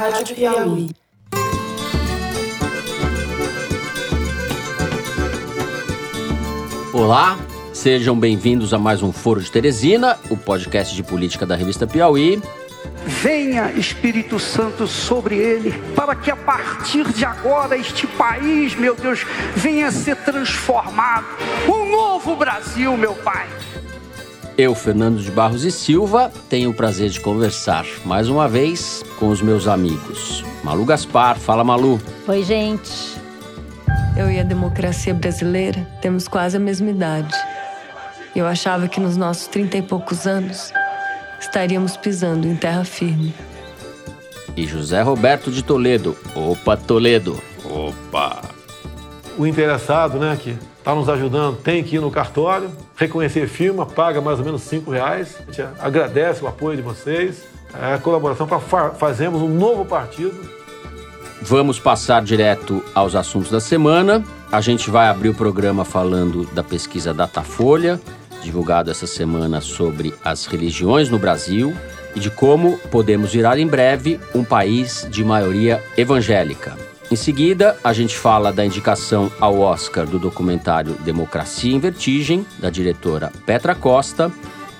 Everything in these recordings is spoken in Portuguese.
Rádio Piauí. Olá, sejam bem-vindos a mais um Foro de Teresina, o podcast de política da revista Piauí. Venha Espírito Santo sobre ele, para que a partir de agora este país, meu Deus, venha a ser transformado. Um novo Brasil, meu Pai. Eu, Fernando de Barros e Silva, tenho o prazer de conversar mais uma vez com os meus amigos. Malu Gaspar, fala Malu. Oi, gente. Eu e a democracia brasileira temos quase a mesma idade. Eu achava que nos nossos trinta e poucos anos estaríamos pisando em terra firme. E José Roberto de Toledo. Opa, Toledo. Opa! O interessado, né, que está nos ajudando, tem que ir no cartório, reconhecer firma, paga mais ou menos cinco reais. A gente agradece o apoio de vocês, a colaboração para fa fazermos um novo partido. Vamos passar direto aos assuntos da semana. A gente vai abrir o programa falando da pesquisa Datafolha, divulgado essa semana sobre as religiões no Brasil e de como podemos virar em breve um país de maioria evangélica. Em seguida, a gente fala da indicação ao Oscar do documentário Democracia em Vertigem, da diretora Petra Costa,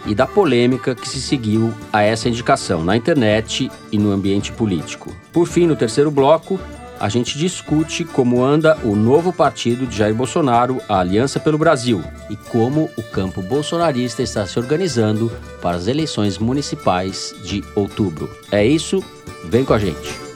e da polêmica que se seguiu a essa indicação na internet e no ambiente político. Por fim, no terceiro bloco, a gente discute como anda o novo partido de Jair Bolsonaro, a Aliança pelo Brasil, e como o campo bolsonarista está se organizando para as eleições municipais de outubro. É isso, vem com a gente.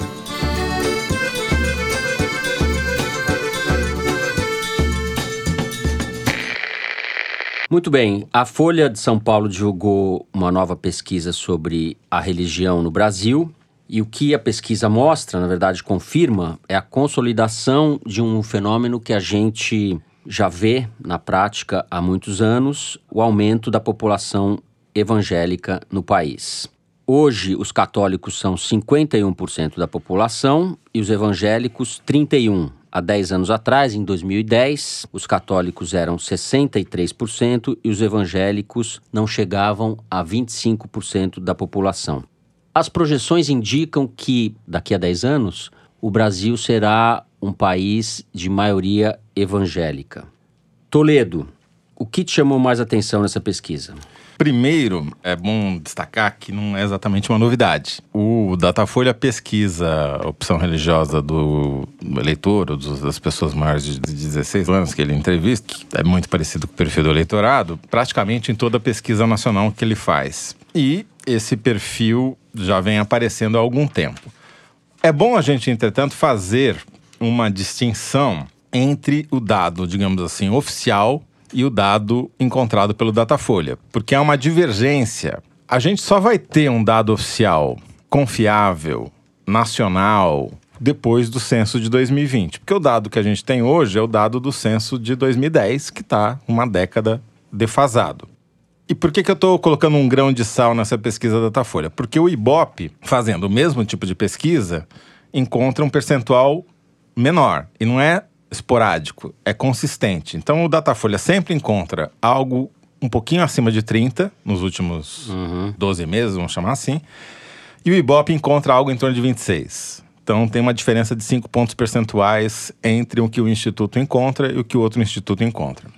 Muito bem, a Folha de São Paulo divulgou uma nova pesquisa sobre a religião no Brasil. E o que a pesquisa mostra, na verdade, confirma, é a consolidação de um fenômeno que a gente já vê na prática há muitos anos: o aumento da população evangélica no país. Hoje, os católicos são 51% da população e os evangélicos 31%. Há 10 anos atrás, em 2010, os católicos eram 63% e os evangélicos não chegavam a 25% da população. As projeções indicam que, daqui a 10 anos, o Brasil será um país de maioria evangélica. Toledo, o que te chamou mais atenção nessa pesquisa? Primeiro, é bom destacar que não é exatamente uma novidade. O Datafolha pesquisa a opção religiosa do eleitor, ou das pessoas maiores de 16 anos que ele entrevista, que é muito parecido com o perfil do eleitorado, praticamente em toda a pesquisa nacional que ele faz. E esse perfil já vem aparecendo há algum tempo. É bom a gente, entretanto, fazer uma distinção entre o dado, digamos assim, oficial e o dado encontrado pelo Datafolha, porque há uma divergência. A gente só vai ter um dado oficial confiável, nacional, depois do censo de 2020. Porque o dado que a gente tem hoje é o dado do censo de 2010, que está uma década defasado. E por que, que eu estou colocando um grão de sal nessa pesquisa da Datafolha? Porque o Ibope, fazendo o mesmo tipo de pesquisa, encontra um percentual menor. E não é esporádico, é consistente. Então o Datafolha sempre encontra algo um pouquinho acima de 30 nos últimos uhum. 12 meses, vamos chamar assim. E o Ibope encontra algo em torno de 26. Então tem uma diferença de 5 pontos percentuais entre o que o Instituto encontra e o que o outro instituto encontra.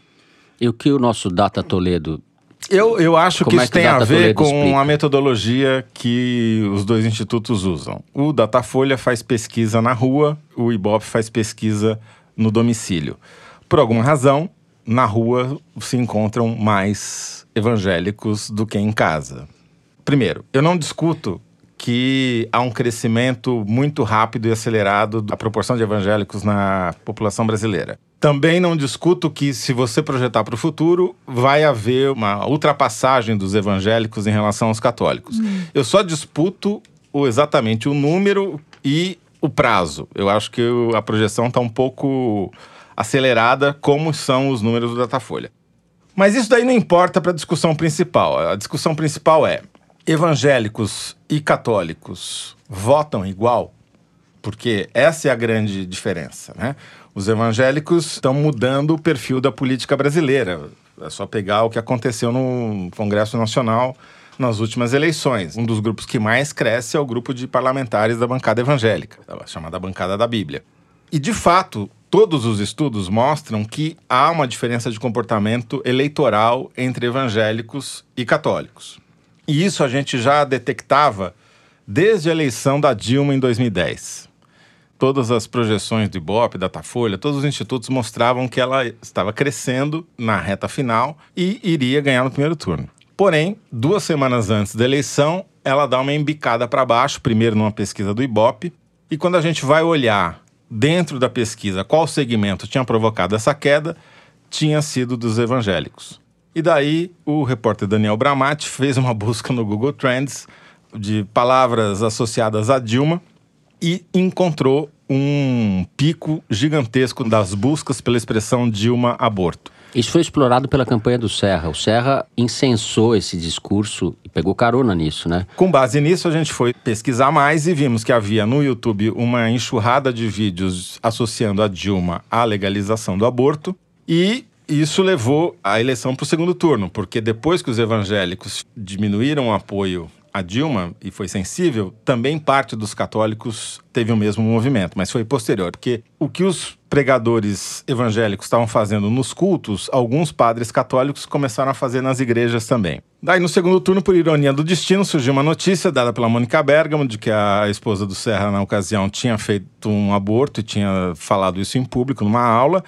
E o que o nosso Data Toledo eu, eu acho Como que isso é que tem a ver com explica? a metodologia que os dois institutos usam. O Datafolha faz pesquisa na rua, o Ibope faz pesquisa no domicílio. Por alguma razão, na rua se encontram mais evangélicos do que em casa. Primeiro, eu não discuto que há um crescimento muito rápido e acelerado da proporção de evangélicos na população brasileira. Também não discuto que, se você projetar para o futuro, vai haver uma ultrapassagem dos evangélicos em relação aos católicos. Hum. Eu só disputo o, exatamente o número e o prazo. Eu acho que a projeção está um pouco acelerada, como são os números do Datafolha. Mas isso daí não importa para a discussão principal. A discussão principal é: evangélicos e católicos votam igual? Porque essa é a grande diferença, né? Os evangélicos estão mudando o perfil da política brasileira. É só pegar o que aconteceu no Congresso Nacional nas últimas eleições. Um dos grupos que mais cresce é o grupo de parlamentares da bancada evangélica, chamada bancada da Bíblia. E, de fato, todos os estudos mostram que há uma diferença de comportamento eleitoral entre evangélicos e católicos. E isso a gente já detectava desde a eleição da Dilma em 2010. Todas as projeções do Ibope, Datafolha, todos os institutos mostravam que ela estava crescendo na reta final e iria ganhar no primeiro turno. Porém, duas semanas antes da eleição, ela dá uma embicada para baixo, primeiro numa pesquisa do Ibope, e quando a gente vai olhar dentro da pesquisa qual segmento tinha provocado essa queda, tinha sido dos evangélicos. E daí o repórter Daniel Bramati fez uma busca no Google Trends de palavras associadas a Dilma e encontrou um pico gigantesco das buscas pela expressão Dilma aborto. Isso foi explorado pela campanha do Serra. O Serra incensou esse discurso e pegou carona nisso, né? Com base nisso, a gente foi pesquisar mais e vimos que havia no YouTube uma enxurrada de vídeos associando a Dilma à legalização do aborto. E isso levou a eleição para o segundo turno, porque depois que os evangélicos diminuíram o apoio a Dilma, e foi sensível, também parte dos católicos teve o mesmo movimento, mas foi posterior, porque o que os pregadores evangélicos estavam fazendo nos cultos, alguns padres católicos começaram a fazer nas igrejas também. Daí, no segundo turno, por ironia do destino, surgiu uma notícia dada pela Mônica Bergamo de que a esposa do Serra, na ocasião, tinha feito um aborto e tinha falado isso em público numa aula.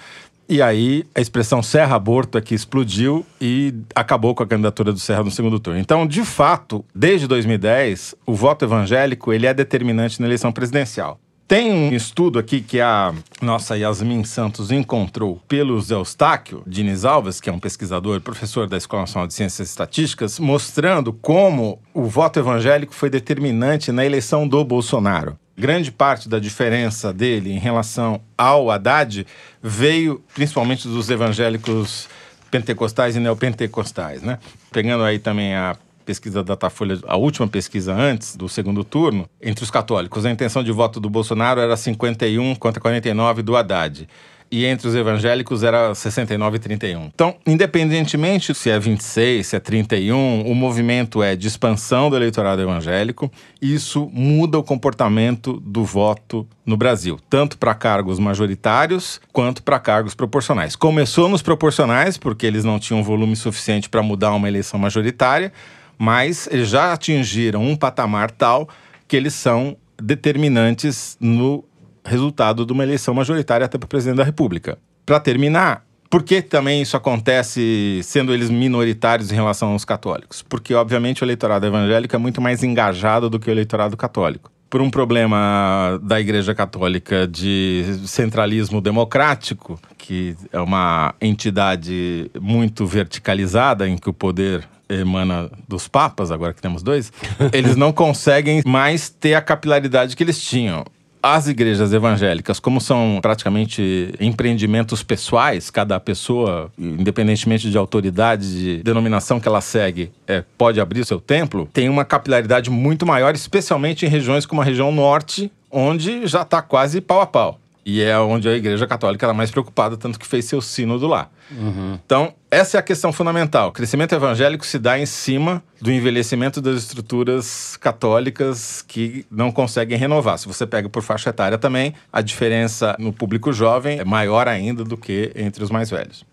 E aí a expressão Serra Aborto aqui explodiu e acabou com a candidatura do Serra no segundo turno. Então, de fato, desde 2010, o voto evangélico ele é determinante na eleição presidencial. Tem um estudo aqui que a nossa Yasmin Santos encontrou pelo Eustáquio Diniz Alves, que é um pesquisador e professor da Escola Nacional de Ciências Estatísticas, mostrando como o voto evangélico foi determinante na eleição do Bolsonaro grande parte da diferença dele em relação ao Haddad veio principalmente dos evangélicos pentecostais e neopentecostais, né? Pegando aí também a pesquisa da Datafolha, a última pesquisa antes do segundo turno, entre os católicos, a intenção de voto do Bolsonaro era 51 contra 49 do Haddad e entre os evangélicos era 69 e 31. Então, independentemente se é 26, se é 31, o movimento é de expansão do eleitorado evangélico. Isso muda o comportamento do voto no Brasil, tanto para cargos majoritários quanto para cargos proporcionais. Começou nos proporcionais, porque eles não tinham volume suficiente para mudar uma eleição majoritária, mas eles já atingiram um patamar tal que eles são determinantes no resultado de uma eleição majoritária até para presidente da República. Para terminar, por que também isso acontece sendo eles minoritários em relação aos católicos? Porque, obviamente, o eleitorado evangélico é muito mais engajado do que o eleitorado católico. Por um problema da Igreja Católica de centralismo democrático, que é uma entidade muito verticalizada, em que o poder emana dos papas, agora que temos dois, eles não conseguem mais ter a capilaridade que eles tinham as igrejas evangélicas, como são praticamente empreendimentos pessoais, cada pessoa, independentemente de autoridade, de denominação que ela segue, é, pode abrir seu templo, tem uma capilaridade muito maior, especialmente em regiões como a região norte, onde já está quase pau a pau. E é onde a Igreja Católica era mais preocupada, tanto que fez seu sínodo lá. Uhum. Então, essa é a questão fundamental. O crescimento evangélico se dá em cima do envelhecimento das estruturas católicas que não conseguem renovar. Se você pega por faixa etária também, a diferença no público jovem é maior ainda do que entre os mais velhos.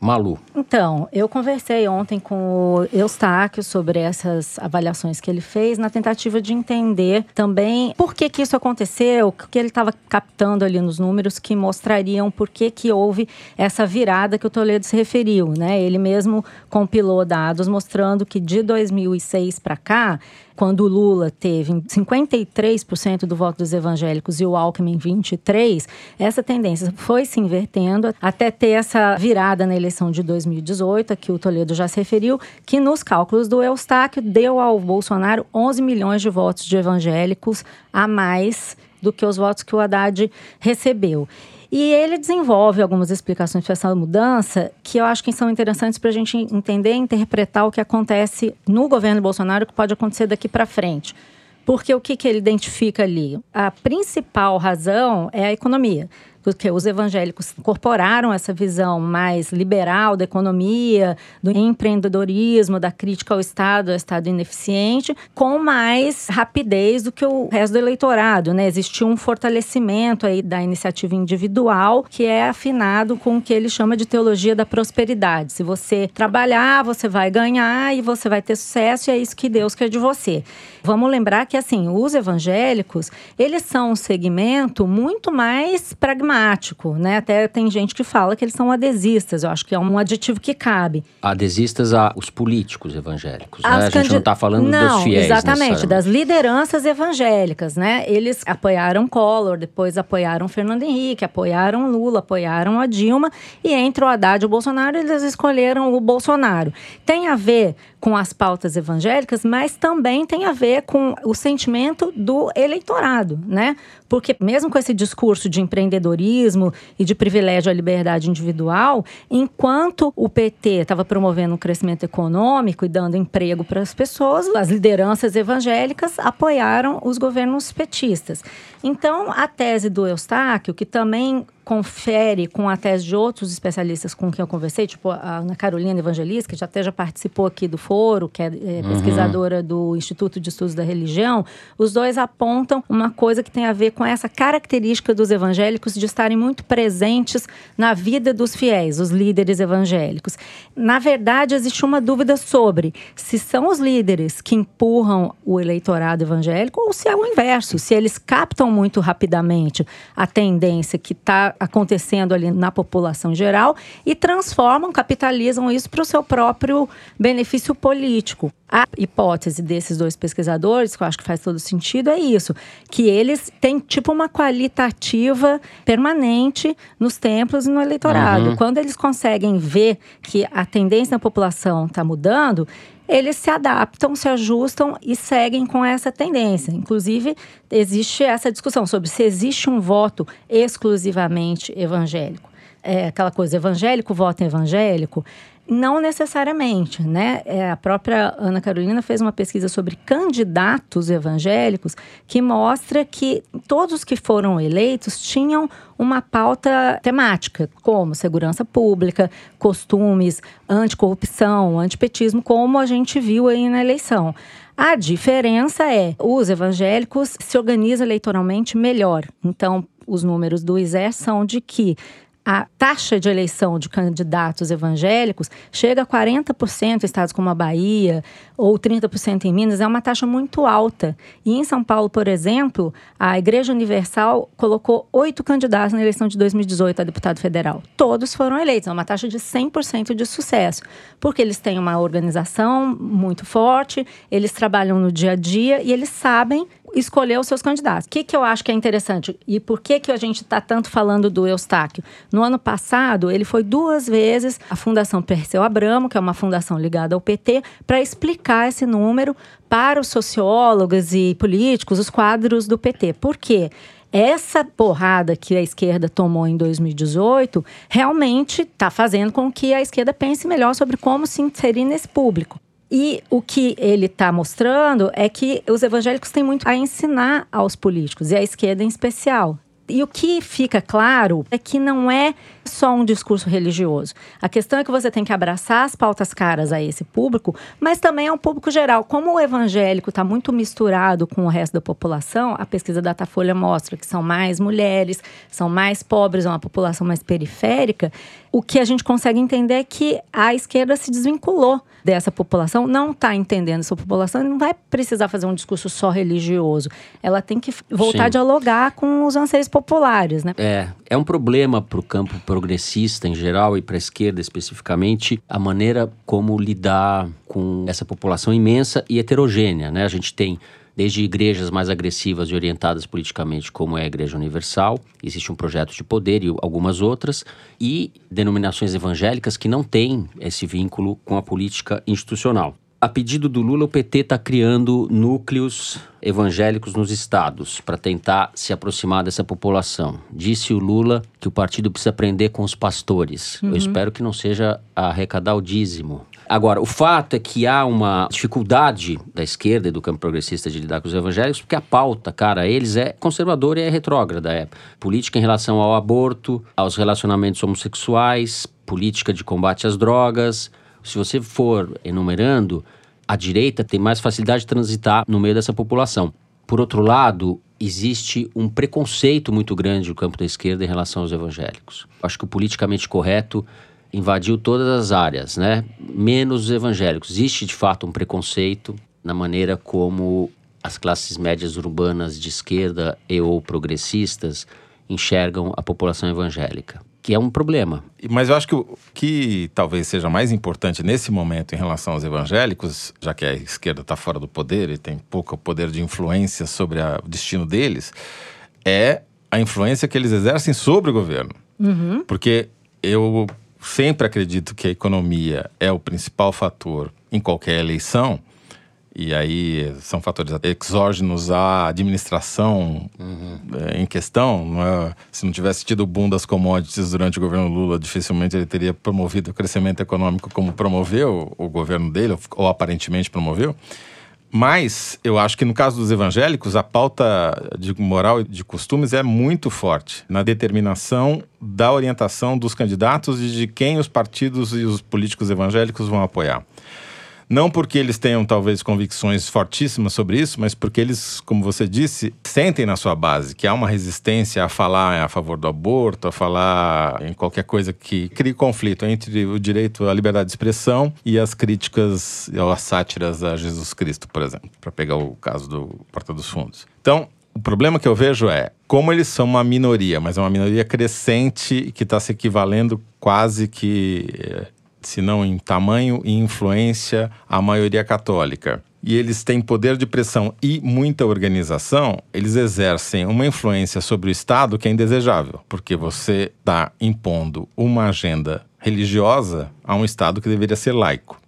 Malu. Então, eu conversei ontem com o Eustáquio sobre essas avaliações que ele fez, na tentativa de entender também por que, que isso aconteceu, o que ele estava captando ali nos números que mostrariam por que, que houve essa virada que o Toledo se referiu. Né? Ele mesmo compilou dados mostrando que de 2006 para cá, quando o Lula teve 53% do voto dos evangélicos e o Alckmin 23%, essa tendência foi se invertendo até ter essa virada na eleição de 2018, a que o Toledo já se referiu, que nos cálculos do Eustáquio deu ao Bolsonaro 11 milhões de votos de evangélicos a mais do que os votos que o Haddad recebeu. E ele desenvolve algumas explicações para essa mudança que eu acho que são interessantes para a gente entender e interpretar o que acontece no governo Bolsonaro, que pode acontecer daqui para frente. Porque o que, que ele identifica ali? A principal razão é a economia. Porque os evangélicos incorporaram essa visão mais liberal da economia, do empreendedorismo, da crítica ao Estado, ao Estado ineficiente, com mais rapidez do que o resto do eleitorado, né? Existiu um fortalecimento aí da iniciativa individual, que é afinado com o que ele chama de teologia da prosperidade. Se você trabalhar, você vai ganhar e você vai ter sucesso, e é isso que Deus quer de você. Vamos lembrar que assim, os evangélicos, eles são um segmento muito mais pragmático, né? Até tem gente que fala que eles são adesistas, eu acho que é um adjetivo que cabe. Adesistas a os políticos evangélicos, né? A gente candid... não está falando não, dos fiéis, exatamente, das lideranças evangélicas, né? Eles apoiaram Collor, depois apoiaram Fernando Henrique, apoiaram Lula, apoiaram a Dilma e entre o Haddad e o Bolsonaro, eles escolheram o Bolsonaro. Tem a ver com as pautas evangélicas, mas também tem a ver com o sentimento do eleitorado, né? Porque mesmo com esse discurso de empreendedorismo e de privilégio à liberdade individual, enquanto o PT estava promovendo um crescimento econômico e dando emprego para as pessoas, as lideranças evangélicas apoiaram os governos petistas. Então, a tese do Eustáquio, que também confere com a tese de outros especialistas com quem eu conversei, tipo a Ana Carolina Evangelista, que já até já participou aqui do foro, que é, é uhum. pesquisadora do Instituto de Estudos da Religião, os dois apontam uma coisa que tem a ver com essa característica dos evangélicos de estarem muito presentes na vida dos fiéis, os líderes evangélicos. Na verdade, existe uma dúvida sobre se são os líderes que empurram o eleitorado evangélico ou se é o inverso, se eles captam muito rapidamente a tendência que está acontecendo ali na população geral e transformam, capitalizam isso para o seu próprio benefício político. A hipótese desses dois pesquisadores, que eu acho que faz todo sentido, é isso: que eles têm tipo uma qualitativa permanente nos templos e no eleitorado. Uhum. Quando eles conseguem ver que a tendência da população está mudando, eles se adaptam, se ajustam e seguem com essa tendência. Inclusive, existe essa discussão sobre se existe um voto exclusivamente evangélico. É aquela coisa, evangélico vota evangélico. Não necessariamente, né? É, a própria Ana Carolina fez uma pesquisa sobre candidatos evangélicos que mostra que todos que foram eleitos tinham uma pauta temática, como segurança pública, costumes, anticorrupção, antipetismo, como a gente viu aí na eleição. A diferença é, os evangélicos se organizam eleitoralmente melhor. Então, os números do ISE são de que a taxa de eleição de candidatos evangélicos chega a 40% em estados como a Bahia ou 30% em Minas, é uma taxa muito alta. E em São Paulo, por exemplo, a Igreja Universal colocou oito candidatos na eleição de 2018 a deputado federal. Todos foram eleitos, é uma taxa de 100% de sucesso, porque eles têm uma organização muito forte, eles trabalham no dia a dia e eles sabem escolher os seus candidatos. O que, que eu acho que é interessante e por que, que a gente está tanto falando do Eustáquio? No ano passado, ele foi duas vezes à Fundação Perseu Abramo, que é uma fundação ligada ao PT, para explicar esse número para os sociólogos e políticos, os quadros do PT. Por quê? essa porrada que a esquerda tomou em 2018 realmente está fazendo com que a esquerda pense melhor sobre como se inserir nesse público. E o que ele está mostrando é que os evangélicos têm muito a ensinar aos políticos, e à esquerda em especial. E o que fica claro é que não é só um discurso religioso. A questão é que você tem que abraçar as pautas caras a esse público, mas também é um público geral. Como o evangélico está muito misturado com o resto da população, a pesquisa da Datafolha mostra que são mais mulheres, são mais pobres, é uma população mais periférica. O que a gente consegue entender é que a esquerda se desvinculou dessa população, não está entendendo essa população não vai precisar fazer um discurso só religioso. Ela tem que voltar Sim. a dialogar com os anseios populares, né? É, é um problema para o campo progressista em geral e para a esquerda especificamente a maneira como lidar com essa população imensa e heterogênea, né? A gente tem desde igrejas mais agressivas e orientadas politicamente, como é a Igreja Universal, existe um projeto de poder e algumas outras, e denominações evangélicas que não têm esse vínculo com a política institucional. A pedido do Lula, o PT está criando núcleos evangélicos nos estados para tentar se aproximar dessa população. Disse o Lula que o partido precisa aprender com os pastores. Uhum. Eu espero que não seja arrecadar o dízimo. Agora, o fato é que há uma dificuldade da esquerda e do campo progressista de lidar com os evangélicos, porque a pauta, cara, eles é conservadora e é retrógrada. É política em relação ao aborto, aos relacionamentos homossexuais, política de combate às drogas. Se você for enumerando, a direita tem mais facilidade de transitar no meio dessa população. Por outro lado, existe um preconceito muito grande no campo da esquerda em relação aos evangélicos. Acho que o politicamente correto invadiu todas as áreas, né? Menos os evangélicos. Existe de fato um preconceito na maneira como as classes médias urbanas de esquerda e ou progressistas enxergam a população evangélica, que é um problema. Mas eu acho que o que talvez seja mais importante nesse momento em relação aos evangélicos, já que a esquerda está fora do poder e tem pouco poder de influência sobre a, o destino deles, é a influência que eles exercem sobre o governo. Uhum. Porque eu sempre acredito que a economia é o principal fator em qualquer eleição, e aí são fatores exógenos à administração uhum. em questão. Não é? Se não tivesse tido o boom das commodities durante o governo Lula, dificilmente ele teria promovido o crescimento econômico como promoveu o governo dele, ou aparentemente promoveu. Mas eu acho que no caso dos evangélicos, a pauta de moral e de costumes é muito forte na determinação da orientação dos candidatos e de quem os partidos e os políticos evangélicos vão apoiar. Não porque eles tenham talvez convicções fortíssimas sobre isso, mas porque eles, como você disse, sentem na sua base que há uma resistência a falar a favor do aborto, a falar em qualquer coisa que crie conflito entre o direito à liberdade de expressão e as críticas ou as sátiras a Jesus Cristo, por exemplo, para pegar o caso do Porta dos Fundos. Então, o problema que eu vejo é como eles são uma minoria, mas é uma minoria crescente que está se equivalendo quase que eh, se não em tamanho e influência, à maioria católica. E eles têm poder de pressão e muita organização, eles exercem uma influência sobre o Estado que é indesejável, porque você está impondo uma agenda religiosa a um Estado que deveria ser laico.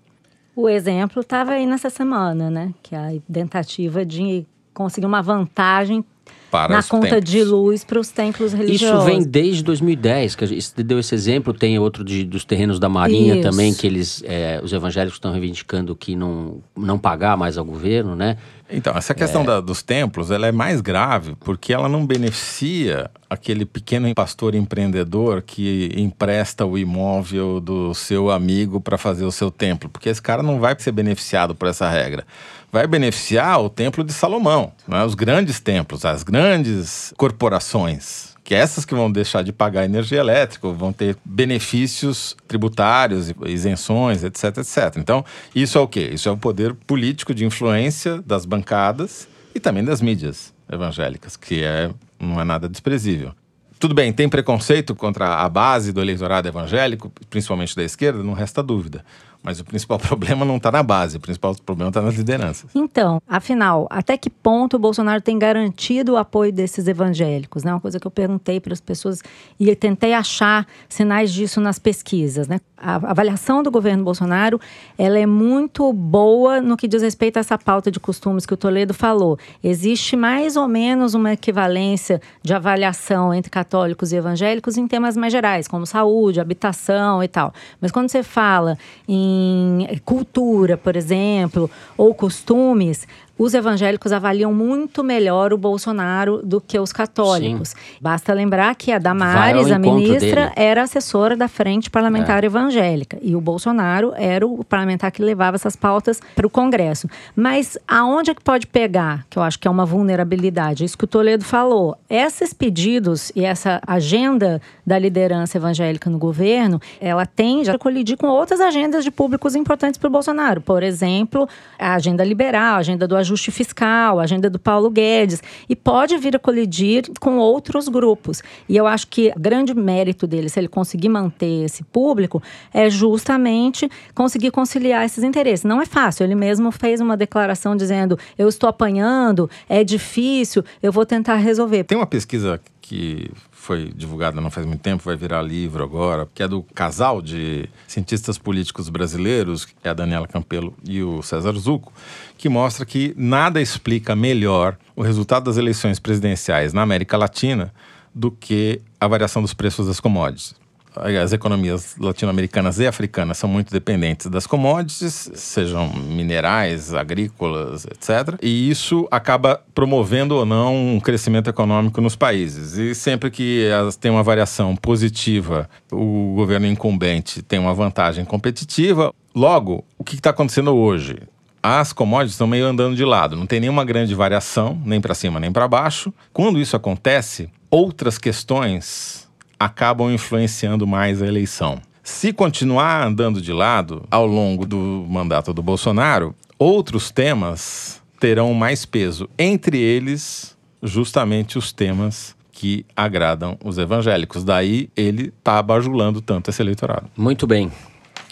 O exemplo estava aí nessa semana, né? Que a tentativa de conseguir uma vantagem para na conta templos. de luz para os templos religiosos. Isso vem desde 2010, que a gente deu esse exemplo. Tem outro de, dos terrenos da Marinha Isso. também, que eles, é, os evangélicos estão reivindicando que não, não pagar mais ao governo, né? Então, essa questão da- dos templos, ela é mais grave porque ela não beneficia aquele pequeno pastor empreendedor que empresta o imóvel do seu amigo para fazer o seu templo, porque esse cara não vai ser beneficiado por essa regra. Vai beneficiar o templo de Salomão, né? os grandes templos, as grandes corporações, que essas que vão deixar de pagar energia elétrica, vão ter benefícios tributários, isenções, etc, etc. Então, isso é o quê? Isso é o poder político de influência das bancadas e também das mídias evangélicas, que é, não é nada desprezível. Tudo bem, tem preconceito contra a base do eleitorado evangélico, principalmente da esquerda, não resta dúvida. Mas o principal problema não está na base, o principal problema está nas lideranças. Então, afinal, até que ponto o Bolsonaro tem garantido o apoio desses evangélicos? Né? Uma coisa que eu perguntei para as pessoas e tentei achar sinais disso nas pesquisas. Né? A avaliação do governo Bolsonaro ela é muito boa no que diz respeito a essa pauta de costumes que o Toledo falou. Existe mais ou menos uma equivalência de avaliação entre católicos e evangélicos em temas mais gerais, como saúde, habitação e tal. Mas quando você fala em cultura, por exemplo, ou costumes, os evangélicos avaliam muito melhor o Bolsonaro do que os católicos. Basta lembrar que a Damares, a ministra, dele. era assessora da Frente Parlamentar Evangélica. E o Bolsonaro era o parlamentar que levava essas pautas para o Congresso. Mas aonde é que pode pegar? Que eu acho que é uma vulnerabilidade. Isso que o Toledo falou. Esses pedidos e essa agenda da liderança evangélica no governo, ela tende a colidir com outras agendas de públicos importantes para o Bolsonaro. Por exemplo, a agenda liberal, a agenda do ajuste fiscal, a agenda do Paulo Guedes. E pode vir a colidir com outros grupos. E eu acho que o grande mérito dele, se ele conseguir manter esse público, é justamente conseguir conciliar esses interesses. Não é fácil. Ele mesmo fez uma declaração dizendo: eu estou apanhando, é difícil, eu vou tentar resolver. Tem uma pesquisa que foi divulgada não faz muito tempo, vai virar livro agora, que é do casal de cientistas políticos brasileiros, é a Daniela Campelo e o César Zucco, que mostra que nada explica melhor o resultado das eleições presidenciais na América Latina do que a variação dos preços das commodities. As economias latino-americanas e africanas são muito dependentes das commodities, sejam minerais, agrícolas, etc. E isso acaba promovendo ou não um crescimento econômico nos países. E sempre que elas têm uma variação positiva, o governo incumbente tem uma vantagem competitiva. Logo, o que está acontecendo hoje? as commodities estão meio andando de lado, não tem nenhuma grande variação, nem para cima nem para baixo. Quando isso acontece, outras questões acabam influenciando mais a eleição. Se continuar andando de lado ao longo do mandato do Bolsonaro, outros temas terão mais peso, entre eles, justamente os temas que agradam os evangélicos. Daí ele está bajulando tanto esse eleitorado. Muito bem.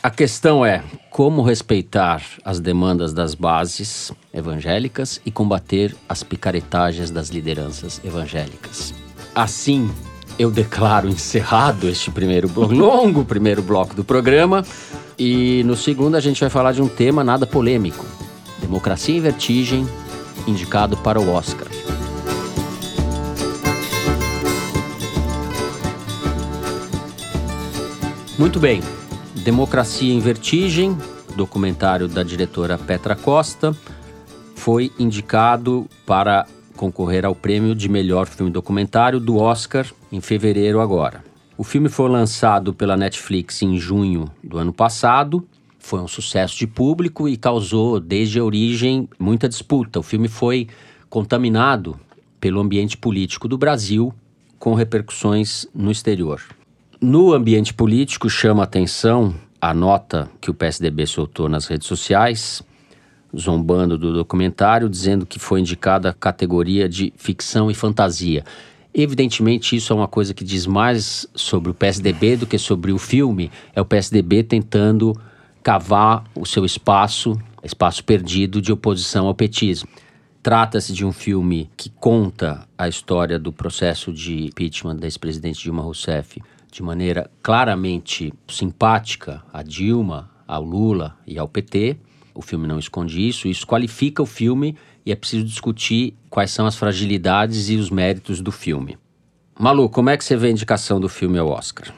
A questão é como respeitar as demandas das bases evangélicas e combater as picaretagens das lideranças evangélicas. Assim, eu declaro encerrado este primeiro bloco, longo primeiro bloco do programa. E no segundo a gente vai falar de um tema nada polêmico: Democracia em Vertigem, indicado para o Oscar. Muito bem. Democracia em Vertigem, documentário da diretora Petra Costa, foi indicado para concorrer ao prêmio de melhor filme documentário do Oscar em fevereiro agora. O filme foi lançado pela Netflix em junho do ano passado. Foi um sucesso de público e causou, desde a origem, muita disputa. O filme foi contaminado pelo ambiente político do Brasil, com repercussões no exterior. No ambiente político, chama atenção a nota que o PSDB soltou nas redes sociais, zombando do documentário, dizendo que foi indicada a categoria de ficção e fantasia. Evidentemente, isso é uma coisa que diz mais sobre o PSDB do que sobre o filme. É o PSDB tentando cavar o seu espaço, espaço perdido de oposição ao petismo. Trata-se de um filme que conta a história do processo de impeachment da ex-presidente Dilma Rousseff de maneira claramente simpática a Dilma, ao Lula e ao PT. O filme não esconde isso, isso qualifica o filme e é preciso discutir quais são as fragilidades e os méritos do filme. Malu, como é que você vê a indicação do filme ao Oscar?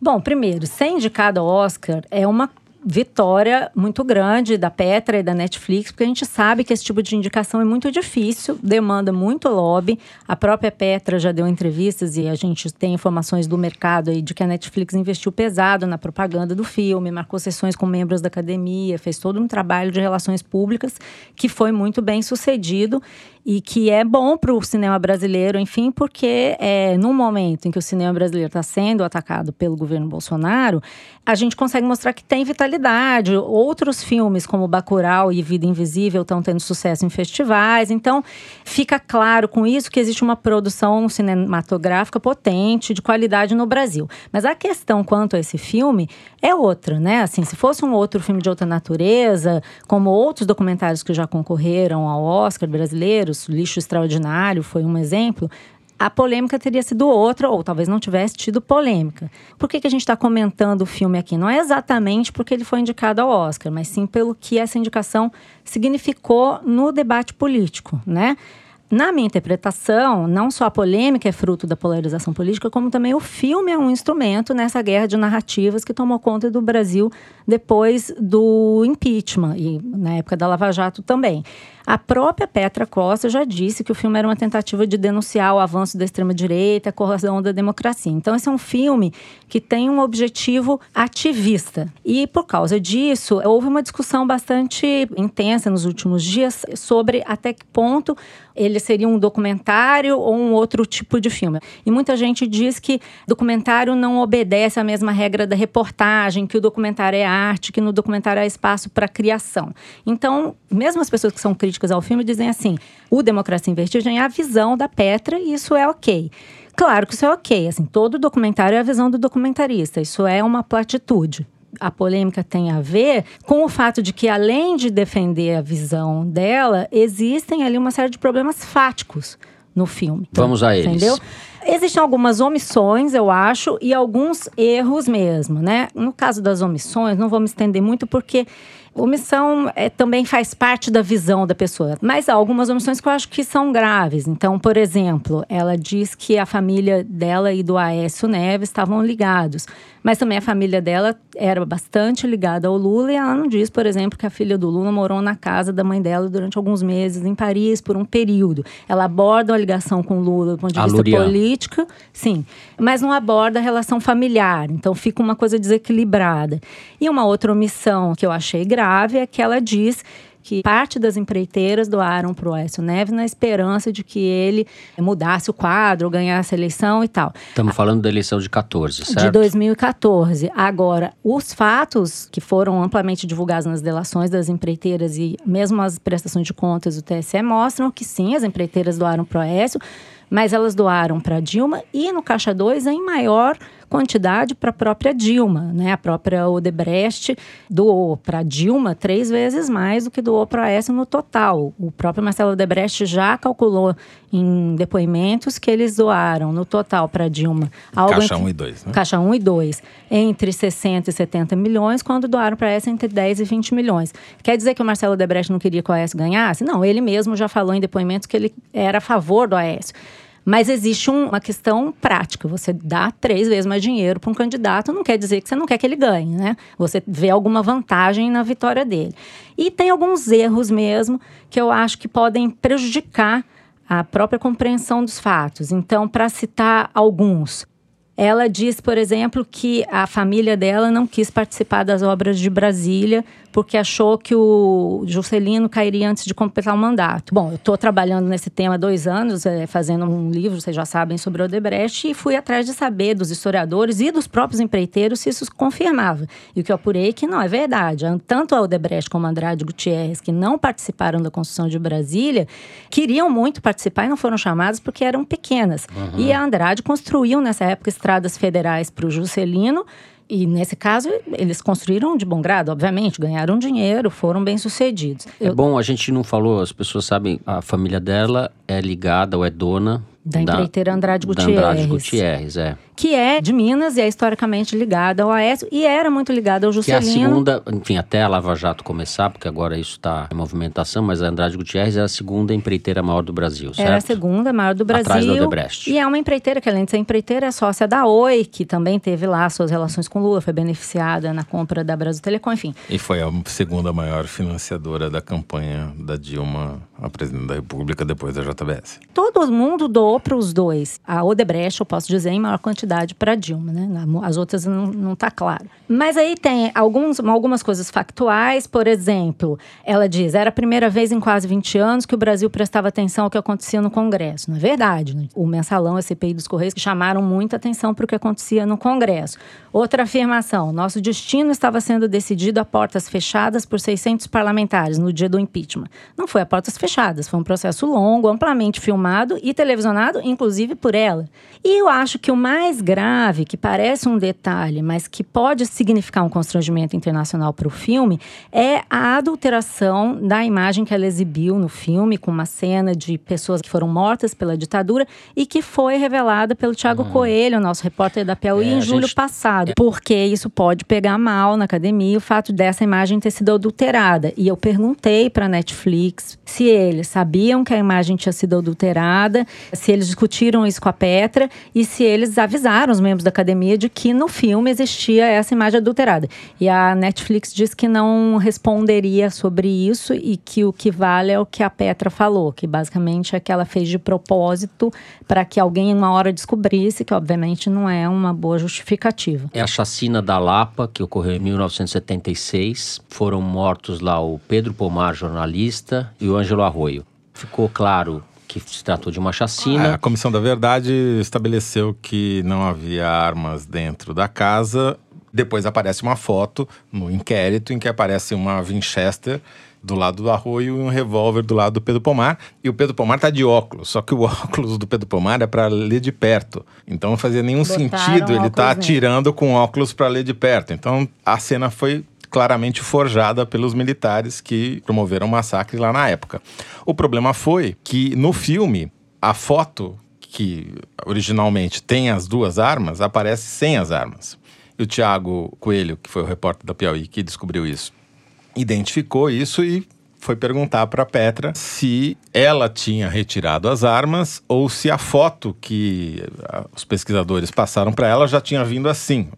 Bom, primeiro, ser indicado ao Oscar é uma vitória muito grande da Petra e da Netflix, porque a gente sabe que esse tipo de indicação é muito difícil, demanda muito lobby. A própria Petra já deu entrevistas e a gente tem informações do mercado aí de que a Netflix investiu pesado na propaganda do filme, marcou sessões com membros da academia, fez todo um trabalho de relações públicas que foi muito bem sucedido e que é bom para o cinema brasileiro, enfim, porque é, no momento em que o cinema brasileiro está sendo atacado pelo governo Bolsonaro, a gente consegue mostrar que tem vitalidade. Outros filmes, como Bacurau e Vida Invisível, estão tendo sucesso em festivais. Então, fica claro com isso que existe uma produção cinematográfica potente, de qualidade no Brasil. Mas a questão quanto a esse filme é outra, né? Assim, se fosse um outro filme de outra natureza, como outros documentários que já concorreram ao Oscar brasileiro, Lixo Extraordinário foi um exemplo, a polêmica teria sido outra, ou talvez não tivesse tido polêmica. Por que, que a gente está comentando o filme aqui? Não é exatamente porque ele foi indicado ao Oscar, mas sim pelo que essa indicação significou no debate político, né? Na minha interpretação, não só a polêmica é fruto da polarização política, como também o filme é um instrumento nessa guerra de narrativas que tomou conta do Brasil depois do impeachment e na época da Lava Jato também. A própria Petra Costa já disse que o filme era uma tentativa de denunciar o avanço da extrema-direita, a corrosão da democracia. Então, esse é um filme que tem um objetivo ativista. E, por causa disso, houve uma discussão bastante intensa nos últimos dias sobre até que ponto ele seria um documentário ou um outro tipo de filme. E muita gente diz que documentário não obedece à mesma regra da reportagem, que o documentário é arte, que no documentário há espaço para criação. Então, mesmo as pessoas que são críticas ao filme dizem assim: o Democracia em Vertigem é a visão da Petra e isso é ok. Claro que isso é ok, assim, todo documentário é a visão do documentarista, isso é uma platitude a polêmica tem a ver com o fato de que, além de defender a visão dela, existem ali uma série de problemas fáticos no filme. Vamos a eles. Entendeu? Existem algumas omissões, eu acho, e alguns erros mesmo, né? No caso das omissões, não vou me estender muito porque Omissão é, também faz parte da visão da pessoa, mas há algumas omissões que eu acho que são graves. Então, por exemplo, ela diz que a família dela e do Aécio Neves estavam ligados. Mas também a família dela era bastante ligada ao Lula e ela não diz, por exemplo, que a filha do Lula morou na casa da mãe dela durante alguns meses em Paris por um período. Ela aborda a ligação com o Lula do ponto de A vista Lurian. político, sim, mas não aborda a relação familiar. Então fica uma coisa desequilibrada. E uma outra omissão que eu achei grave é que ela diz que parte das empreiteiras doaram para o Aécio Neves na esperança de que ele mudasse o quadro, ganhasse a eleição e tal. Estamos falando da eleição de 14, certo? De 2014. Agora, os fatos que foram amplamente divulgados nas delações das empreiteiras e mesmo as prestações de contas do TSE mostram que sim, as empreiteiras doaram para o Aécio, mas elas doaram para Dilma e no Caixa 2 em maior quantidade para a própria Dilma, né? A própria Odebrecht doou para Dilma três vezes mais do que doou para Aécio no total. O próprio Marcelo Odebrecht já calculou em depoimentos que eles doaram no total para Dilma algo Caixa entre- 1 e 2, né? Caixa 1 e 2, entre 60 e 70 milhões, quando doaram para essa entre 10 e 20 milhões. Quer dizer que o Marcelo Debrecht não queria que o Aécio ganhasse? Não, ele mesmo já falou em depoimentos que ele era a favor do Aécio. Mas existe um- uma questão prática. Você dá três vezes mais dinheiro para um candidato, não quer dizer que você não quer que ele ganhe, né? Você vê alguma vantagem na vitória dele. E tem alguns erros mesmo que eu acho que podem prejudicar a própria compreensão dos fatos. Então, para citar alguns, ela diz, por exemplo, que a família dela não quis participar das obras de Brasília porque achou que o Juscelino cairia antes de completar o mandato. Bom, eu estou trabalhando nesse tema há dois anos, eh, fazendo um livro, vocês já sabem, sobre Odebrecht, e fui atrás de saber dos historiadores e dos próprios empreiteiros se isso confirmava. E o que eu apurei é que não é verdade. Tanto a Odebrecht como a Andrade Gutierrez, que não participaram da construção de Brasília, queriam muito participar e não foram chamadas porque eram pequenas. E a Andrade construiu, nessa época, estradas federais para o Juscelino. E nesse caso, eles construíram de bom grado, obviamente, ganharam dinheiro, foram bem-sucedidos. É Eu- bom, a gente não falou, as pessoas sabem, a família dela é ligada ou é dona Da empreiteira Andrade da Andrade Gutierrez. Gutierrez, é. Que é de Minas e é historicamente ligada ao Aécio e era muito ligada ao Que é a Juscelino. segunda, enfim, até a Lava Jato começar, porque agora isso está em movimentação, mas a Andrade Gutierrez é a segunda empreiteira maior do Brasil, certo? Era a segunda maior do Brasil. Atrás da Odebrecht. E é uma empreiteira que, além de ser empreiteira, é sócia da Oi, que também teve lá suas relações com Lula, foi beneficiada na compra da Brasil Telecom, enfim. E foi a segunda maior financiadora da campanha da Dilma a presidente da República depois da JBS. Todo mundo doou para os dois. A Odebrecht, eu posso dizer, em maior quantidade para Dilma, né? As outras não, não tá claro. Mas aí tem alguns, algumas coisas factuais, por exemplo, ela diz: era a primeira vez em quase 20 anos que o Brasil prestava atenção ao que acontecia no Congresso. Não é verdade. né? O mensalão, a CPI dos Correios, chamaram muita atenção para o que acontecia no Congresso. Outra afirmação: nosso destino estava sendo decidido a portas fechadas por 600 parlamentares no dia do impeachment. Não foi a portas fechadas, foi um processo longo, amplamente filmado e televisionado, inclusive por ela. E eu acho que o mais grave, que parece um detalhe, mas que pode significar um constrangimento internacional para o filme, é a adulteração da imagem que ela exibiu no filme, com uma cena de pessoas que foram mortas pela ditadura e que foi revelada pelo Tiago Coelho, nosso repórter da Piauí, É, a em julho gente- passado. Porque isso pode pegar mal na academia, o fato dessa imagem ter sido adulterada. E eu perguntei para Netflix se eles sabiam que a imagem tinha sido adulterada, se eles discutiram isso com a Petra e se eles avisaram os membros da academia de que no filme existia essa imagem adulterada. E a Netflix disse que não responderia sobre isso e que o que vale é o que a Petra falou, que basicamente é que ela fez de propósito para que alguém uma hora descobrisse, que obviamente não é uma boa justificativa. É a chacina da Lapa, que ocorreu em 1976. Foram mortos lá o Pedro Pomar, jornalista, e o Ângelo Arroio. Ficou claro que se tratou de uma chacina. A Comissão da Verdade estabeleceu que não havia armas dentro da casa. Depois aparece uma foto no inquérito em que aparece uma Winchester do lado do arroio e um revólver do lado do Pedro Pomar. E o Pedro Pomar tá de óculos, só que o óculos do Pedro Pomar é para ler de perto. Então não fazia nenhum Botaram sentido ele nele. atirando com óculos para ler de perto. Então a cena foi claramente forjada pelos militares que promoveram o massacre lá na época. O problema foi que no filme a foto que originalmente tem as duas armas aparece sem as armas. E o Tiago Coelho, que foi o repórter da Piauí que descobriu isso, identificou isso e foi perguntar para Petra se ela tinha retirado as armas ou se a foto que ah, os pesquisadores passaram para ela já tinha vindo assim.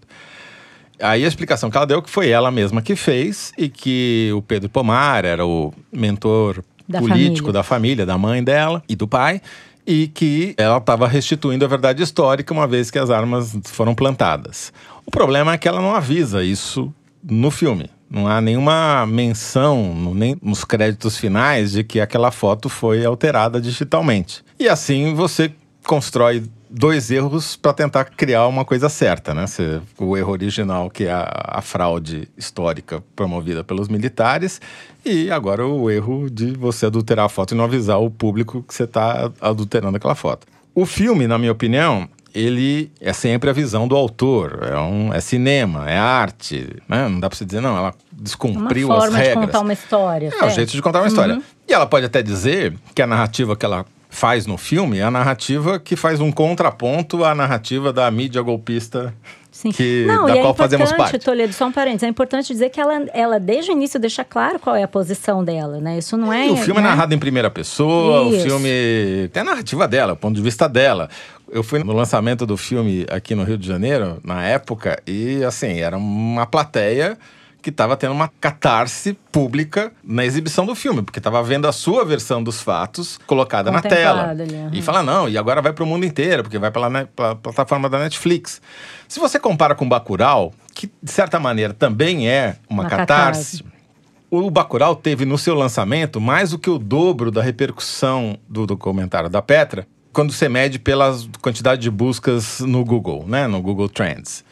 Aí a explicação que ela deu que foi ela mesma que fez e que o Pedro Pomar era o mentor Da político família. da família, da mãe dela e do pai, e que ela estava restituindo a verdade histórica uma vez que as armas foram plantadas. O problema é que ela não avisa isso no filme. Não há nenhuma menção, nem nos créditos finais, de que aquela foto foi alterada digitalmente. E assim você constrói dois erros para tentar criar uma coisa certa, né? Você- o erro original, que é a, a fraude histórica promovida pelos militares, e agora o erro de você adulterar a foto e não avisar o público que você está adulterando aquela foto. O filme, na minha opinião, ele é sempre a visão do autor. É, um, é cinema, é arte. Né? Não dá pra você dizer, não, ela Uma descumpriu as forma de regras. contar uma história. É o certo? jeito de contar uma história. E ela pode até dizer que a narrativa que ela faz no filme é a narrativa que faz um contraponto à narrativa da mídia golpista Sim. que, Não, da e qual é fazemos importante, parte. Toledo, só um parênteses, é importante dizer que ela, ela desde o início deixa claro qual é a posição dela, né? Isso não é... E o filme né? é narrado em primeira pessoa, Isso. o filme tem a narrativa dela, o ponto de vista dela. Eu fui no lançamento do filme aqui no Rio de Janeiro, na época, e assim, era uma plateia que estava tendo uma catarse pública na exibição do filme, porque estava vendo a sua versão dos fatos colocada na tela. Ali, aham. E fala, não, e agora vai para o mundo inteiro, porque vai pela, ne- pela plataforma da Netflix. Se você compara com Bacurau, que de certa maneira também é uma, Uma catarse, catarse. o Bacurau teve no seu lançamento mais do que o dobro da repercussão do documentário da Petra, quando você mede pela quantidade de buscas no Google, né, no Google Trends.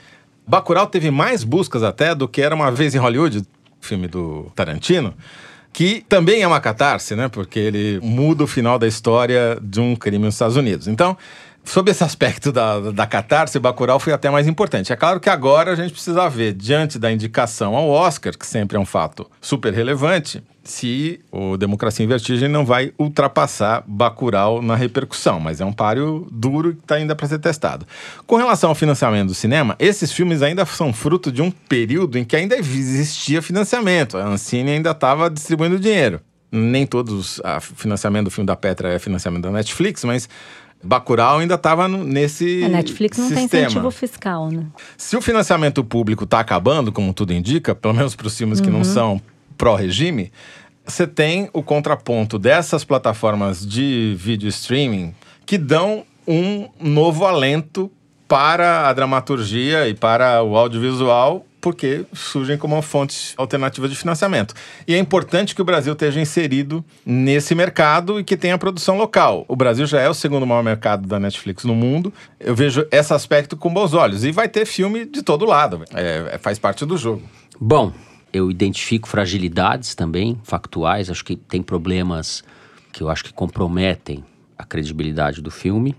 Bacurau teve mais buscas até do que era uma vez em Hollywood, filme do Tarantino, que também é uma catarse, né, porque ele muda o final da história de um crime nos Estados Unidos. Então, Sob esse aspecto da, da catarse, Bacurau foi até mais importante. É claro que agora a gente precisa ver, diante da indicação ao Oscar, que sempre é um fato super relevante, se o Democracia em Vertigem não vai ultrapassar Bacurau na repercussão. Mas é um páreo duro que está ainda para ser testado. Com relação ao financiamento do cinema, esses filmes ainda são fruto de um período em que ainda existia financiamento. A Ancine ainda estava distribuindo dinheiro. Nem todos o financiamento do filme da Petra é financiamento da Netflix, mas Bacurau ainda estava nesse A Netflix não tem sistema. incentivo fiscal, né? Se o financiamento público está acabando, como tudo indica, pelo menos para os filmes que Uhum. não são pró-regime, você tem o contraponto dessas plataformas de vídeo streaming que dão um novo alento para a dramaturgia e para o audiovisual, porque surgem como uma fonte alternativa de financiamento. E é importante que o Brasil esteja inserido nesse mercado e que tenha produção local. O Brasil já é o segundo maior mercado da Netflix no mundo. Eu vejo esse aspecto com bons olhos. E vai ter filme de todo lado. É, é- faz parte do jogo. Bom, eu identifico fragilidades também, factuais. Acho que tem problemas que eu acho que comprometem a credibilidade do filme.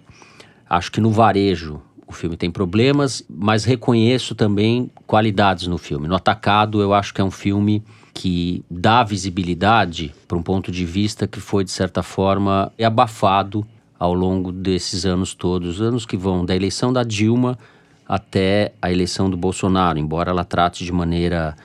Acho que no varejo o filme tem problemas, mas reconheço também qualidades no filme. No Atacado, eu acho que é um filme que dá visibilidade para um ponto de vista que foi, de certa forma, abafado ao longo desses anos todos anos que vão da eleição da Dilma até a eleição do Bolsonaro, embora ela trate de maneira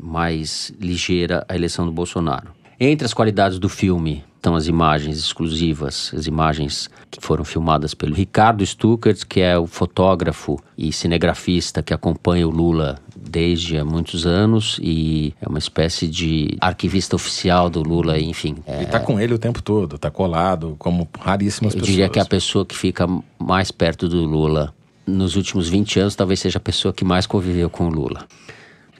mais ligeira a eleição do Bolsonaro. Entre as qualidades do filme estão as imagens exclusivas, as imagens que foram filmadas pelo Ricardo Stuckert, que é o fotógrafo e cinegrafista que acompanha o Lula desde há muitos anos e é uma espécie de arquivista oficial do Lula, enfim. É, E tá com ele o tempo todo, tá colado, como raríssimas eu pessoas. diria que é a pessoa que fica mais perto do Lula nos últimos 20 anos talvez seja a pessoa que mais conviveu com o Lula.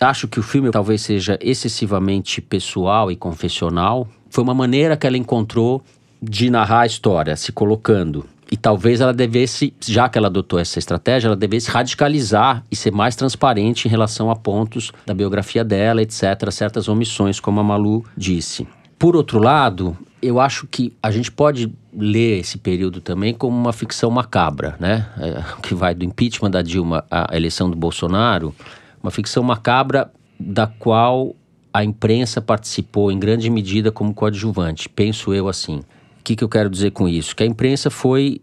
Acho que o filme talvez seja excessivamente pessoal e confessional. Foi uma maneira que ela encontrou de narrar a história, se colocando. E talvez ela devesse, já que ela adotou essa estratégia, ela devesse radicalizar e ser mais transparente em relação a pontos da biografia dela, etc., certas omissões, como a Malu disse. Por outro lado, eu acho que a gente pode ler esse período também como uma ficção macabra, né? É, que vai do impeachment da Dilma à eleição do Bolsonaro, uma ficção macabra da qual a imprensa participou em grande medida como coadjuvante, penso eu assim. O que, que eu quero dizer com isso? Que a imprensa foi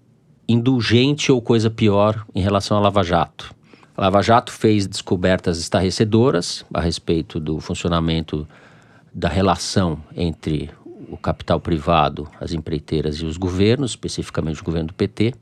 indulgente ou coisa pior em relação à Lava Jato. A Lava Jato fez descobertas estarrecedoras a respeito do funcionamento da relação entre o capital privado, as empreiteiras e os governos, especificamente o governo do PT,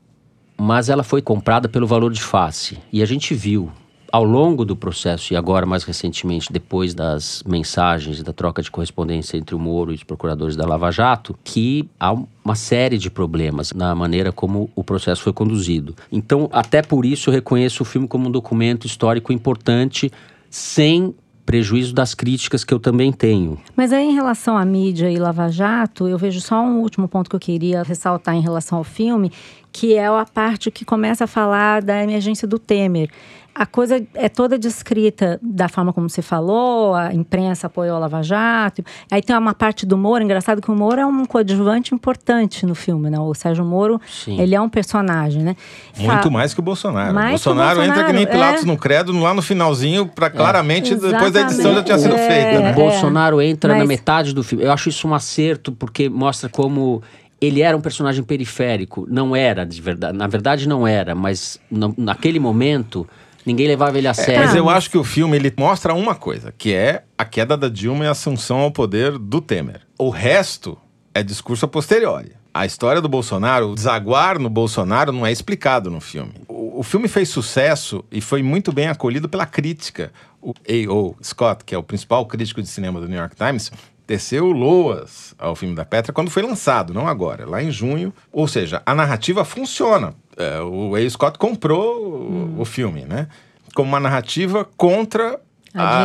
mas ela foi comprada pelo valor de face. E a gente viu ao longo do processo e agora mais recentemente, depois das mensagens da troca de correspondência entre o Moro e os procuradores da Lava Jato, que há uma série de problemas na maneira como o processo foi conduzido. Então, até por isso, eu reconheço o filme como um documento histórico importante, sem prejuízo das críticas que eu também tenho. Mas aí, em relação à mídia e Lava Jato, eu vejo só um último ponto que eu queria ressaltar em relação ao filme, que é a parte que começa a falar da emergência do Temer a coisa é toda descrita da forma como você falou, a imprensa apoiou a Lava Jato. Aí tem uma parte do Moro, engraçado que o Moro é um coadjuvante importante no filme, né? O Sérgio Moro, Sim. ele é um personagem, né? Muito mais que o Bolsonaro. Mais o Bolsonaro, Bolsonaro entra que nem Pilatos é... no credo, lá no finalzinho, para claramente, é. depois da edição já tinha sido é, feita. Né? O Bolsonaro entra Mas... na metade do filme. Eu acho isso um acerto, porque mostra como ele era um personagem periférico. Não era, de verdade. Na verdade, não era, mas naquele momento Ninguém levava ele a sério. É, mas eu acho que o filme ele mostra uma coisa, que é a queda da Dilma e a assunção ao poder do Temer. O resto é discurso a posteriori. A história do Bolsonaro, o desaguar no Bolsonaro não é explicado no filme. O, o filme fez sucesso e foi muito bem acolhido pela crítica. O A.O. Scott, que é o principal crítico de cinema do New York Times, teceu loas ao filme da Petra quando foi lançado, não agora, lá em junho. Ou seja, a narrativa funciona é, o A. Scott comprou hum. o, o filme, né? Como uma narrativa contra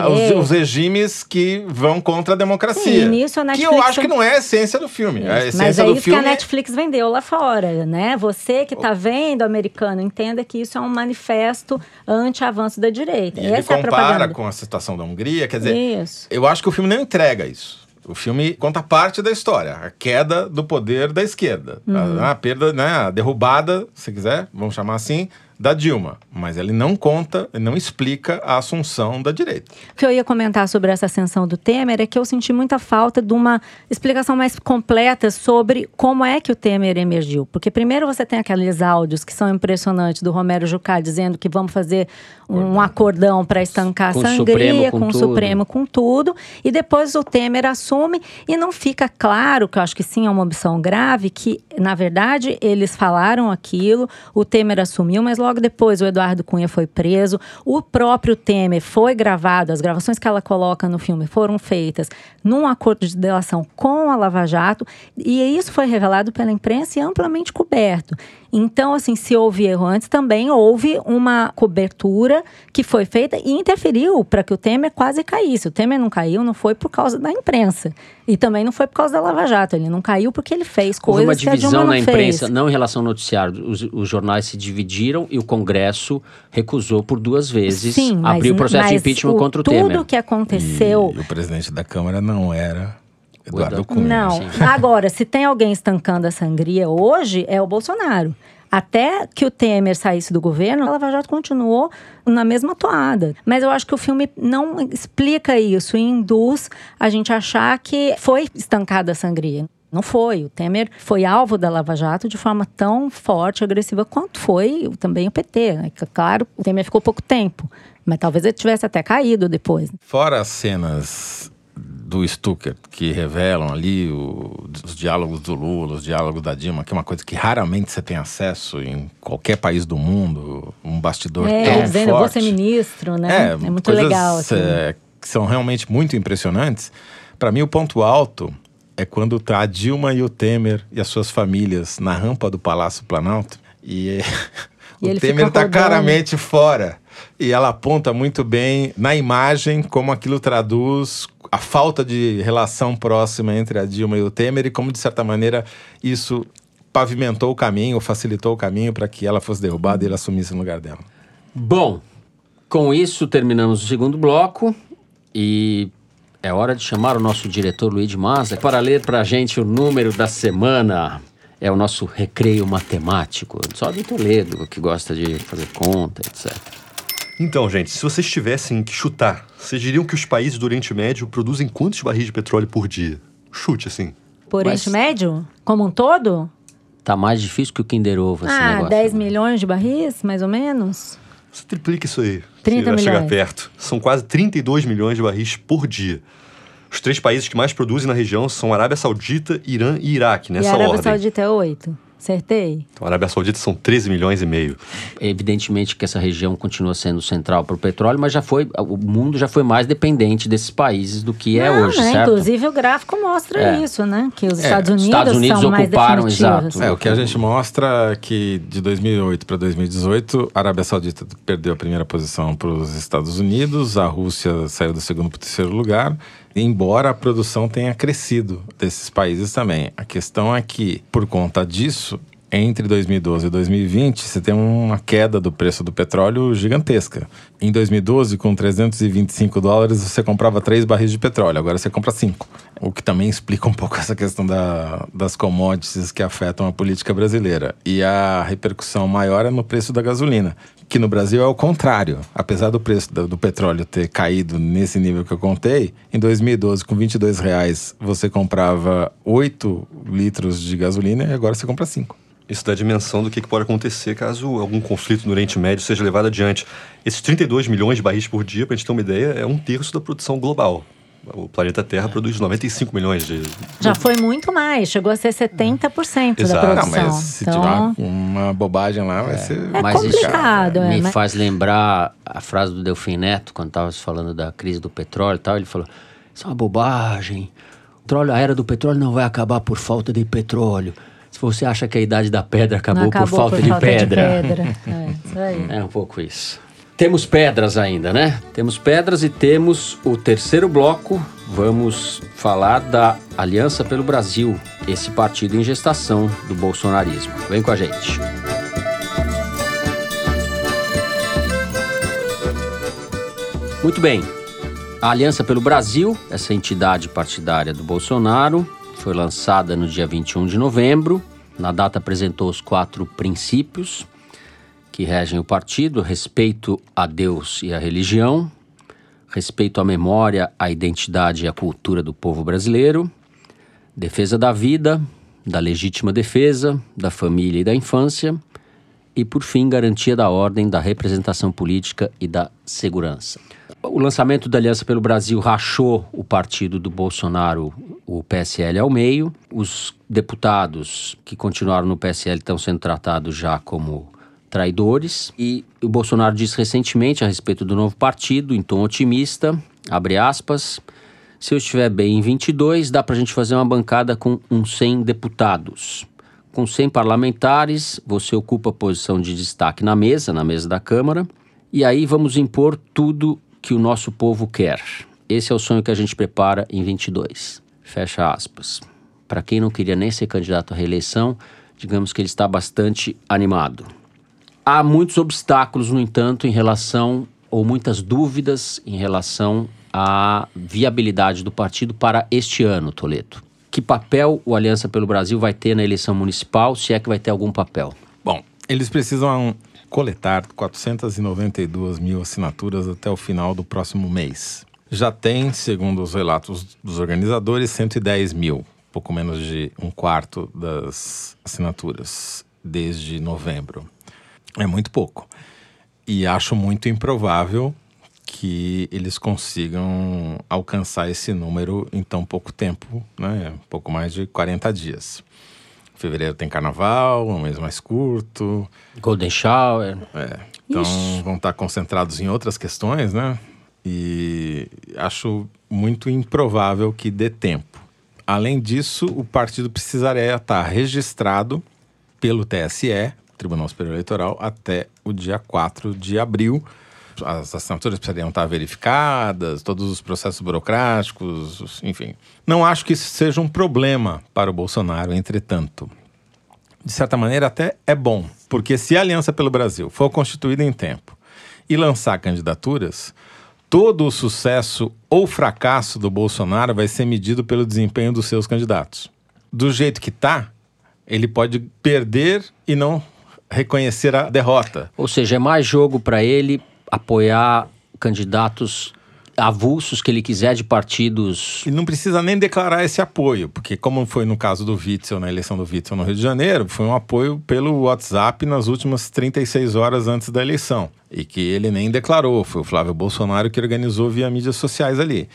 os, os, regimes que vão contra a democracia. Sim, nisso a Netflix... Que eu acho que não é a essência do filme. Isso. A essência Mas é do isso filme que a Netflix vendeu lá fora, né? Você que está vendo americano, entenda que isso é um manifesto anti-avanço da direita. E ele é compara com a situação da Hungria, quer dizer, isso. eu acho que o filme não entrega isso. O filme conta parte da história, a queda do poder da esquerda, uhum. a, a, perda, né, a derrubada, se quiser, vamos chamar assim, da Dilma, mas ele não conta, não explica a assunção da direita. O que eu ia comentar sobre essa ascensão do Temer é que eu senti muita falta de uma explicação mais completa sobre como é que o Temer emergiu. Porque primeiro você tem aqueles áudios que são impressionantes do Romero Jucá dizendo que vamos fazer um acordão para estancar com a sangria, Supremo, com, com o Supremo, com tudo. E depois o Temer assume e não fica claro, que eu acho que sim é uma opção grave, que na verdade eles falaram aquilo, o Temer assumiu, mas logo logo depois o Eduardo Cunha foi preso, o próprio Temer foi gravado, as gravações que ela coloca no filme foram feitas num acordo de delação com a Lava Jato, e isso foi revelado pela imprensa e amplamente coberto. Então, assim, se houve erro antes, também houve uma cobertura que foi feita e interferiu para que o Temer quase caísse. O Temer não caiu, não foi por causa da imprensa. E também não foi por causa da Lava Jato. Ele não caiu porque ele fez coisas houve uma divisão na imprensa, fez. não em relação ao noticiário. Os, os, jornais se dividiram e o Congresso recusou por duas vezes Sim, abrir o processo de impeachment o, contra o tudo Temer. Tudo que aconteceu. E o presidente da Câmara não era Eduardo Cunha. Não. Sim. Agora, se tem alguém estancando a sangria hoje, é o Bolsonaro. Até que o Temer saísse do governo, a Lava Jato continuou na mesma toada. Mas eu acho que o filme não explica isso e induz a gente achar que foi estancada a sangria. Não foi. O Temer foi alvo da Lava Jato de forma tão forte e agressiva quanto foi também o PT. Né? Claro, o Temer ficou pouco tempo, mas talvez ele tivesse até caído depois. Fora as cenas do Stucker, que revelam ali o, os diálogos do Lula, os diálogos da Dilma, que é uma coisa que raramente você tem acesso em qualquer país do mundo, um bastidor é, tão dizendo, forte. ser ministro, né? É, é muito legal. Assim. É, que são realmente muito impressionantes. Para mim, o ponto alto é quando tá a Dilma e o Temer e as suas famílias na rampa do Palácio Planalto e, e o Temer está claramente fora. E ela aponta muito bem na imagem como aquilo traduz a falta de relação próxima entre a Dilma e o Temer e como, de certa maneira, isso pavimentou o caminho, facilitou o caminho para que ela fosse derrubada e ele assumisse no lugar dela. Bom, com isso terminamos o segundo bloco e é hora de chamar o nosso diretor Luiz Maza para ler para a gente o número da semana. É o nosso recreio matemático, só do Toledo, que gosta de fazer conta, etc. Então, gente, se vocês tivessem que chutar, vocês diriam que os países do Oriente Médio produzem quantos barris de petróleo por dia? Chute, assim. Por Oriente Médio? Como um todo? Tá mais difícil que o Kinder Ovo esse ah, negócio. 10 milhões de barris, mais ou menos? Você triplica isso aí. 30 milhões. chegar perto. São quase 32 milhões de barris por dia. Os três países que mais produzem na região são Arábia Saudita, Irã e Iraque, nessa e a Arábia ordem. Saudita é 8. Acertei. Então, a Arábia Saudita são 13 milhões e meio. Evidentemente que essa região continua sendo central para o petróleo, mas já foi, o mundo já foi mais dependente desses países do que é Não, hoje, né? certo? Inclusive o gráfico mostra É. isso, né? Que os É, Estados Unidos, Estados Unidos são mais ocuparam, definitivos. exato. É, o que a gente mostra é que de 2008 para 2018, a Arábia Saudita perdeu a primeira posição para os Estados Unidos, a Rússia saiu do segundo para o terceiro lugar, embora a produção tenha crescido desses países também. A questão é que, por conta disso, entre 2012 e 2020, você tem uma queda do preço do petróleo gigantesca. Em 2012, com 325 dólares, você comprava três barris de petróleo, agora você compra cinco. O que também explica um pouco essa questão da, das commodities que afetam a política brasileira. E a repercussão maior é no preço da gasolina, que no Brasil é o contrário. Apesar do preço do, do petróleo ter caído nesse nível que eu contei, em 2012, com 22 reais, você comprava 8 litros de gasolina e agora você compra 5. Isso dá a dimensão do que que pode acontecer caso algum conflito no Oriente Médio seja levado adiante. Esses 32 milhões de barris por dia, para a gente ter uma ideia, é um terço da produção global. O planeta Terra produz 95 milhões de. Já foi muito mais, chegou a ser 70% Exato. da produção. Não, mas se então, tiver uma bobagem lá, vai ser. É Mas isso complicado, é, me mas- faz lembrar a frase do Delfim Neto, quando estava falando da crise do petróleo e tal. Ele falou: Isso é uma bobagem. O petróleo- A era do petróleo não vai acabar por falta de petróleo. Se você acha que a idade da pedra acabou, acabou por falta, de, pedra. pedra. É, isso aí. É um pouco isso. Temos pedras ainda, né? Temos pedras e temos o terceiro bloco. Vamos falar da Aliança pelo Brasil, esse partido em gestação do bolsonarismo. Vem com a gente. Muito bem. A Aliança pelo Brasil, essa entidade partidária do Bolsonaro, foi lançada no dia 21 de novembro. Na data apresentou os quatro princípios que regem o partido: respeito a Deus e à religião, respeito à memória, à identidade e à cultura do povo brasileiro, defesa da vida, da legítima defesa, da família e da infância, e, por fim, garantia da ordem, da representação política e da segurança. O lançamento da Aliança pelo Brasil rachou o partido do Bolsonaro, o PSL, ao meio. Os deputados que continuaram no PSL estão sendo tratados já como traidores. E o Bolsonaro disse recentemente a respeito do novo partido, em tom otimista, abre aspas, se eu estiver bem em 22, dá para a gente fazer uma bancada com uns 100 deputados. Com 100 parlamentares, você ocupa a posição de destaque na mesa, na mesa da Câmara, e aí vamos impor tudo que o nosso povo quer. Esse é o sonho que a gente prepara em 22. Fecha aspas. Para quem não queria nem ser candidato à reeleição, digamos que ele está bastante animado. Há muitos obstáculos, no entanto, em relação, ou muitas dúvidas em relação à viabilidade do partido para este ano, Toledo. Que papel o Aliança pelo Brasil vai ter na eleição municipal, se é que vai ter algum papel? Bom, eles precisam coletar 492 mil assinaturas até o final do próximo mês. Já tem, segundo os relatos dos organizadores, 110 mil, pouco menos de um quarto das assinaturas desde novembro. É muito pouco. E acho muito improvável que eles consigam alcançar esse número em tão pouco tempo, né? Pouco mais de 40 dias. Fevereiro tem carnaval, um mês mais curto. Golden Shower. É. Então vão estar concentrados em outras questões, né? E acho muito improvável que dê tempo. Além disso, o partido precisaria estar registrado pelo TSE, Tribunal Superior Eleitoral, até o dia 4 de abril. As assinaturas precisariam estar verificadas, todos os processos burocráticos, enfim. Não acho que isso seja um problema para o Bolsonaro, entretanto de certa maneira, até é bom. Porque se a Aliança pelo Brasil for constituída em tempo e lançar candidaturas, todo o sucesso ou fracasso do Bolsonaro vai ser medido pelo desempenho dos seus candidatos. Do jeito que tá, ele pode perder e não reconhecer a derrota. Ou seja, é mais jogo para ele apoiar candidatos avulsos que ele quiser de partidos. E não precisa nem declarar esse apoio, porque como foi no caso do Witzel, na eleição do Witzel no Rio de Janeiro, foi um apoio pelo WhatsApp nas últimas 36 horas antes da eleição. E que ele nem declarou, foi o Flávio Bolsonaro que organizou via mídias sociais ali.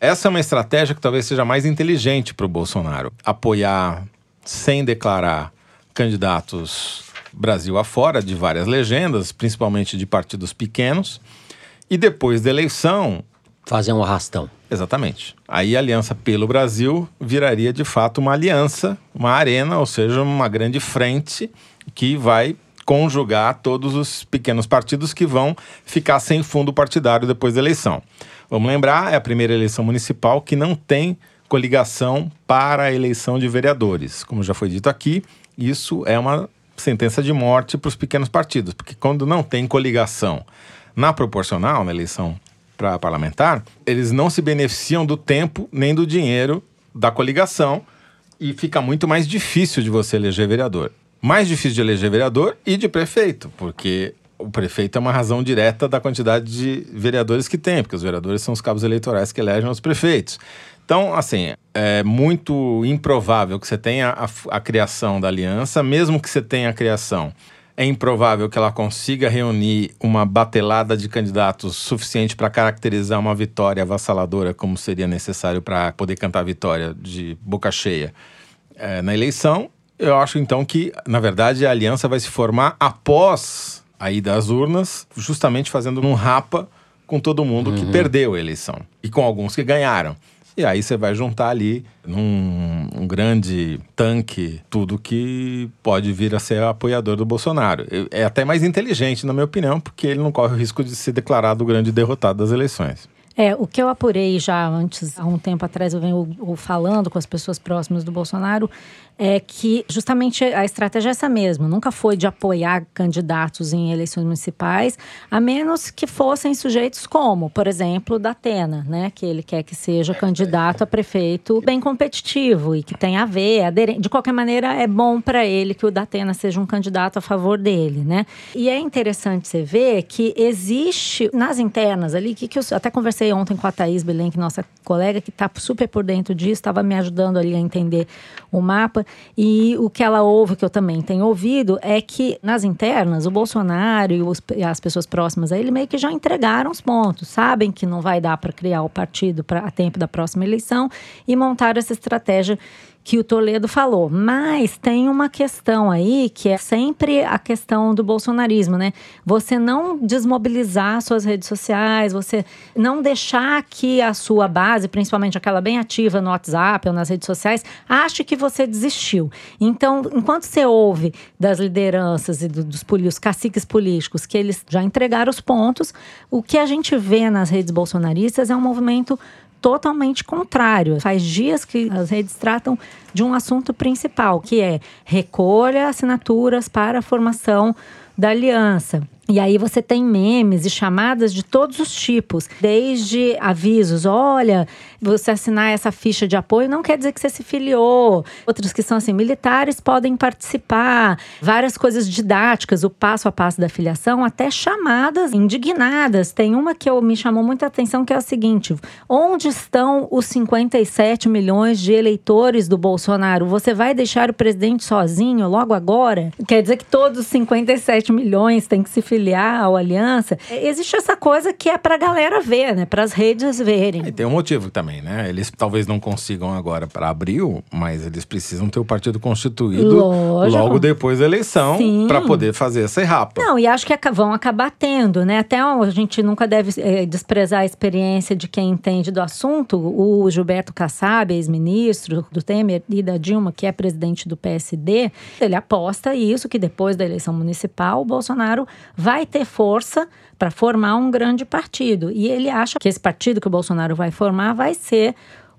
Essa é uma estratégia que talvez seja mais inteligente para o Bolsonaro. Apoiar sem declarar candidatos Brasil afora de várias legendas, principalmente de partidos pequenos. E depois da eleição, Fazer um arrastão. Exatamente. Aí a Aliança pelo Brasil viraria de fato uma aliança, uma arena, ou seja, uma grande frente que vai conjugar todos os pequenos partidos que vão ficar sem fundo partidário depois da eleição. Vamos lembrar, é a primeira eleição municipal que não tem coligação para a eleição de vereadores. Como já foi dito aqui, isso é uma sentença de morte para os pequenos partidos, porque quando não tem coligação na proporcional, na eleição para parlamentar, eles não se beneficiam do tempo nem do dinheiro da coligação e fica muito mais difícil de você eleger vereador. Mais difícil de eleger vereador e de prefeito, porque o prefeito é uma razão direta da quantidade de vereadores que tem, porque os vereadores são os cabos eleitorais que elegem os prefeitos. Então, assim, é muito improvável que você tenha a, a criação da aliança, mesmo que você tenha a criação é improvável que ela consiga reunir uma batelada de candidatos suficiente para caracterizar uma vitória avassaladora, como seria necessário para poder cantar a vitória de boca cheia é, na eleição. Eu acho então que, na verdade, a aliança vai se formar após a ida às urnas, justamente fazendo um rapa com todo mundo que perdeu a eleição e com alguns que ganharam. E aí você vai juntar ali num um grande tanque tudo que pode vir a ser apoiador do Bolsonaro. É até mais inteligente, na minha opinião, porque ele não corre o risco de ser declarado o grande derrotado das eleições. É, o que eu apurei já antes, há um tempo atrás, eu venho falando com as pessoas próximas do Bolsonaro, é que justamente a estratégia é essa mesmo. Nunca foi de apoiar candidatos em eleições municipais, a menos que fossem sujeitos como, por exemplo, da Atena, né? Que ele quer que seja candidato a prefeito bem competitivo e que tenha a ver, aderente. De qualquer maneira, é bom para ele que o Datena seja um candidato a favor dele, né? E é interessante você ver que existe nas internas ali, que, que eu até conversei ontem com a Thaís Belenque, nossa colega, que está super por dentro disso, estava me ajudando ali a entender o mapa. E o que ela ouve, que eu também tenho ouvido, é que nas internas, o Bolsonaro e, os, as pessoas próximas a ele meio que já entregaram os pontos, sabem que não vai dar para criar o partido pra, a tempo da próxima eleição e montaram essa estratégia que o Toledo falou. Mas tem uma questão aí que é sempre a questão do bolsonarismo, né? Você não desmobilizar suas redes sociais, você não deixar que a sua base, principalmente aquela bem ativa no WhatsApp ou nas redes sociais, ache que você desistiu. Então, enquanto você ouve das lideranças e do, dos, dos caciques políticos que eles já entregaram os pontos, o que a gente vê nas redes bolsonaristas é um movimento totalmente contrário. Faz dias que as redes tratam de um assunto principal, que é recolha assinaturas para a formação da aliança. E aí você tem memes e chamadas de todos os tipos, desde avisos, olha, você assinar essa ficha de apoio não quer dizer que você se filiou. Outros que são assim, militares podem participar, várias coisas didáticas, o passo a passo da filiação, até chamadas indignadas. Tem uma que eu, me chamou muita atenção que é o seguinte: onde estão os 57 milhões de eleitores do Bolsonaro? Você vai deixar o presidente sozinho logo agora? Quer dizer que todos os 57 milhões têm que se filiar filiar ao Aliança, existe essa coisa que é para a galera ver, né? Para as redes verem. E tem um motivo também, né? Eles talvez não consigam agora para abril, mas eles precisam ter o partido constituído Lógico. logo depois da eleição para poder fazer essa errapa. Não, e acho que vão acabar tendo, né? Até a gente nunca deve eh, desprezar a experiência de quem entende do assunto. O Gilberto Kassab, ex-ministro do Temer e da Dilma, que é presidente do PSD, ele aposta isso, que depois da eleição municipal, o Bolsonaro vai ter força para formar um grande partido. E ele acha que esse partido que o Bolsonaro vai formar vai ser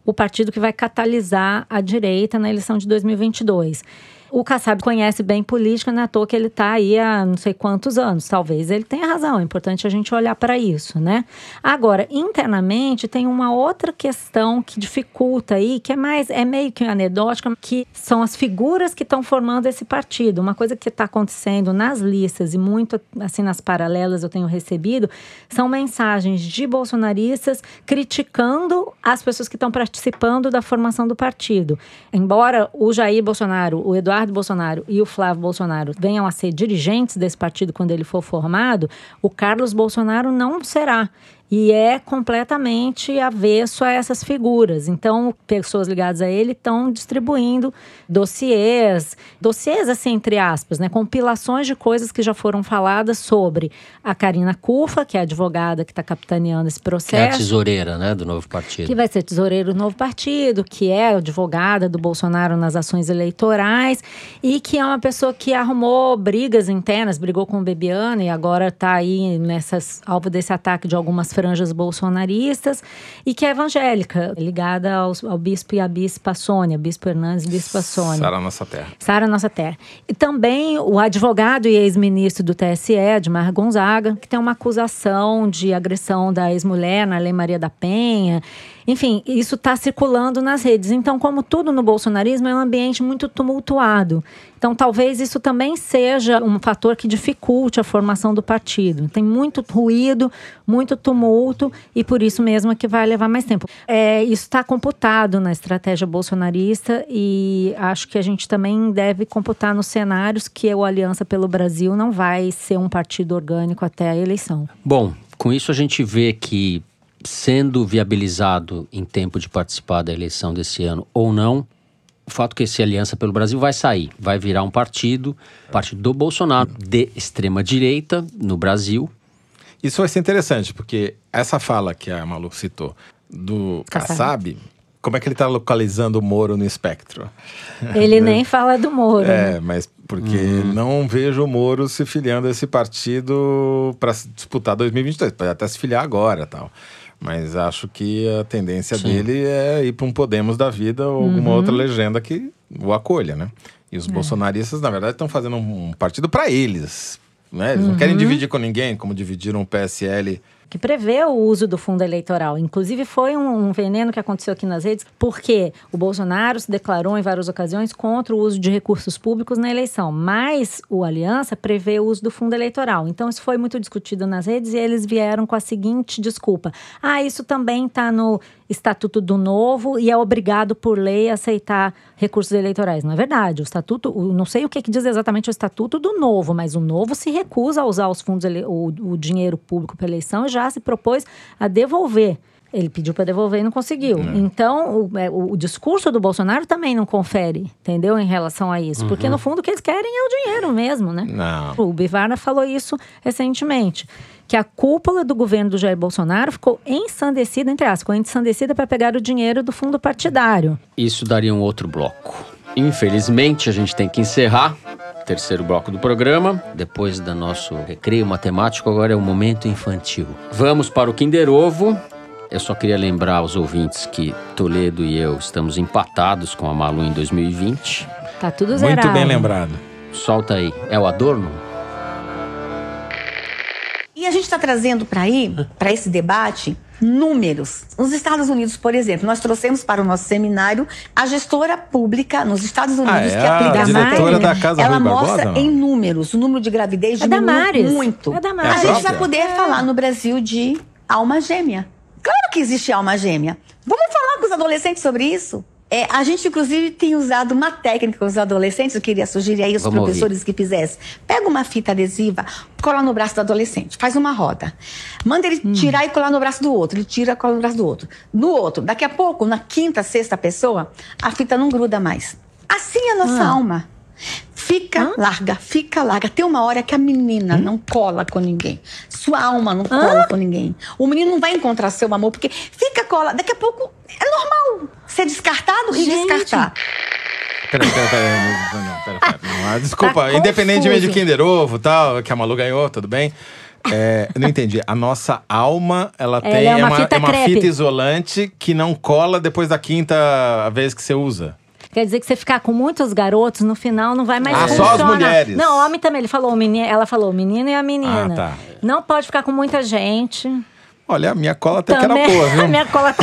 o partido que vai catalisar a direita na eleição de 2022. O Kassab conhece bem política, não é toa que ele está aí há não sei quantos anos. Talvez ele tenha razão, é importante a gente olhar para isso, né? Agora, internamente, tem uma outra questão que dificulta aí, que é mais, é meio que anedótica, que são as figuras que estão formando esse partido. Uma coisa que está acontecendo nas listas e muito assim nas paralelas eu tenho recebido, são mensagens de bolsonaristas criticando as pessoas que estão participando da formação do partido. Embora o Jair Bolsonaro, o Eduardo Bolsonaro e o Flávio Bolsonaro venham a ser dirigentes desse partido quando ele for formado, o Carlos Bolsonaro não será. E é completamente avesso a essas figuras. Então, pessoas ligadas a ele estão distribuindo dossiês, dossiês assim entre aspas, né, compilações de coisas que já foram faladas sobre a Karina Cufa, que é a advogada que está capitaneando esse processo. Que é a tesoureira, né, do novo partido. Que vai ser tesoureiro do novo partido, que é advogada do Bolsonaro nas ações eleitorais e que é uma pessoa que arrumou brigas internas, brigou com o Bebiano e agora está aí nessas alvo desse ataque de algumas franjas bolsonaristas e que é evangélica, ligada aos, ao bispo e à bispa Sônia, bispo Hernandes e bispa Sônia. Sara Nossa Terra. Sara Nossa Terra. E também o advogado e ex-ministro do TSE, Edmar Gonzaga, que tem uma acusação de agressão da ex-mulher na Lei Maria da Penha. Enfim, isso está circulando nas redes. Então, como tudo no bolsonarismo, é um ambiente muito tumultuado. Então, talvez isso também seja um fator que dificulte a formação do partido. Tem muito ruído, muito tumulto, e por isso mesmo é que vai levar mais tempo. É, isso está computado na estratégia bolsonarista, e acho que a gente também deve computar nos cenários que o Aliança pelo Brasil não vai ser um partido orgânico até a eleição. Bom, com isso a gente vê que sendo viabilizado em tempo de participar da eleição desse ano ou não, o fato que esse Aliança pelo Brasil vai sair, vai virar um partido, partido do Bolsonaro, de extrema direita no Brasil. Isso vai ser interessante, porque essa fala que a Malu citou do Kassab, como é que ele está localizando o Moro no espectro? Ele nem fala do Moro. É, né? mas porque uhum. não vejo o Moro se filiando a esse partido para disputar 2022. Pode até se filiar agora tal. Mas acho que a tendência Sim. dele é ir para um Podemos da vida ou uhum. alguma outra legenda que o acolha, né? E os é. bolsonaristas, na verdade, estão fazendo um partido para eles. Né? Eles uhum. não querem dividir com ninguém, como dividiram o PSL que prevê o uso do fundo eleitoral. Inclusive, foi um, um, veneno que aconteceu aqui nas redes, porque o Bolsonaro se declarou em várias ocasiões contra o uso de recursos públicos na eleição, mas o Aliança prevê o uso do fundo eleitoral. Então, isso foi muito discutido nas redes e eles vieram com a seguinte desculpa: ah, isso também está no Estatuto do Novo e é obrigado por lei a aceitar recursos eleitorais. Não é verdade. O Estatuto, não sei o que, que diz exatamente o Estatuto do Novo, mas o Novo se recusa a usar os fundos, o, o dinheiro público para eleição e já se propôs a devolver. Ele pediu para devolver e não conseguiu. Não. Então, é, o, o, discurso do Bolsonaro também não confere, entendeu? Em relação a isso. Uhum. Porque, no fundo, o que eles querem é o dinheiro mesmo, né? Não. O Bivarna falou isso recentemente que a cúpula do governo do Jair Bolsonaro ficou ensandecida, entre aspas, ficou ensandecida para pegar o dinheiro do fundo partidário. Isso daria um outro bloco. Infelizmente, a gente tem que encerrar o terceiro bloco do programa. Depois do nosso recreio matemático, agora é o momento infantil. Vamos para o Kinder Ovo. Eu só queria lembrar aos ouvintes que Toledo e eu estamos empatados com a Malu em 2020. Tá tudo zerado. Muito bem lembrado. Solta aí. É o Adorno? E a gente está trazendo para aí, para esse debate, números. Nos Estados Unidos, por exemplo, nós trouxemos para o nosso seminário a gestora pública nos Estados Unidos ah, é que aplica a diretora da casa Ela Rui mostra Barbosa, em números o número de gravidez é diminuiu muito. É da a gente vai poder é. falar no Brasil de alma gêmea. Claro que existe alma gêmea. Vamos falar com os adolescentes sobre isso? É, a gente, inclusive, tem usado uma técnica com os adolescentes, eu queria sugerir aí os Vamos professores ouvir. que fizessem. Pega uma fita adesiva, cola no braço do adolescente, faz uma roda. Manda ele hum. tirar e colar no braço do outro. Ele tira e cola no braço do outro. No outro. Daqui a pouco, na quinta, sexta pessoa, a fita não gruda mais. Assim é a nossa ah. alma. Fica Hã? larga, fica larga. Tem uma hora que a menina hum? não cola com ninguém. Sua alma não cola Hã? com ninguém. O menino não vai encontrar seu amor, porque fica cola. Daqui a pouco é normal ser descartado Gente. e descartar. Peraí, peraí, peraí. Não, pera, pera, não, ah, desculpa, tá independentemente de Kinder Ovo tal, que a Malu ganhou, tudo bem. É, não entendi. A nossa alma, ela, ela tem é uma, é uma, fita, é uma fita isolante que não cola depois da quinta vez que você usa. Quer dizer que você ficar com muitos garotos, no final não vai mais ah, funcionar. só as mulheres. Não, homem também. Ele falou, menino, ela falou o menino e a menina. Ah, tá. Não pode ficar com muita gente. Olha, a minha cola até também, que era boa, viu? A minha cola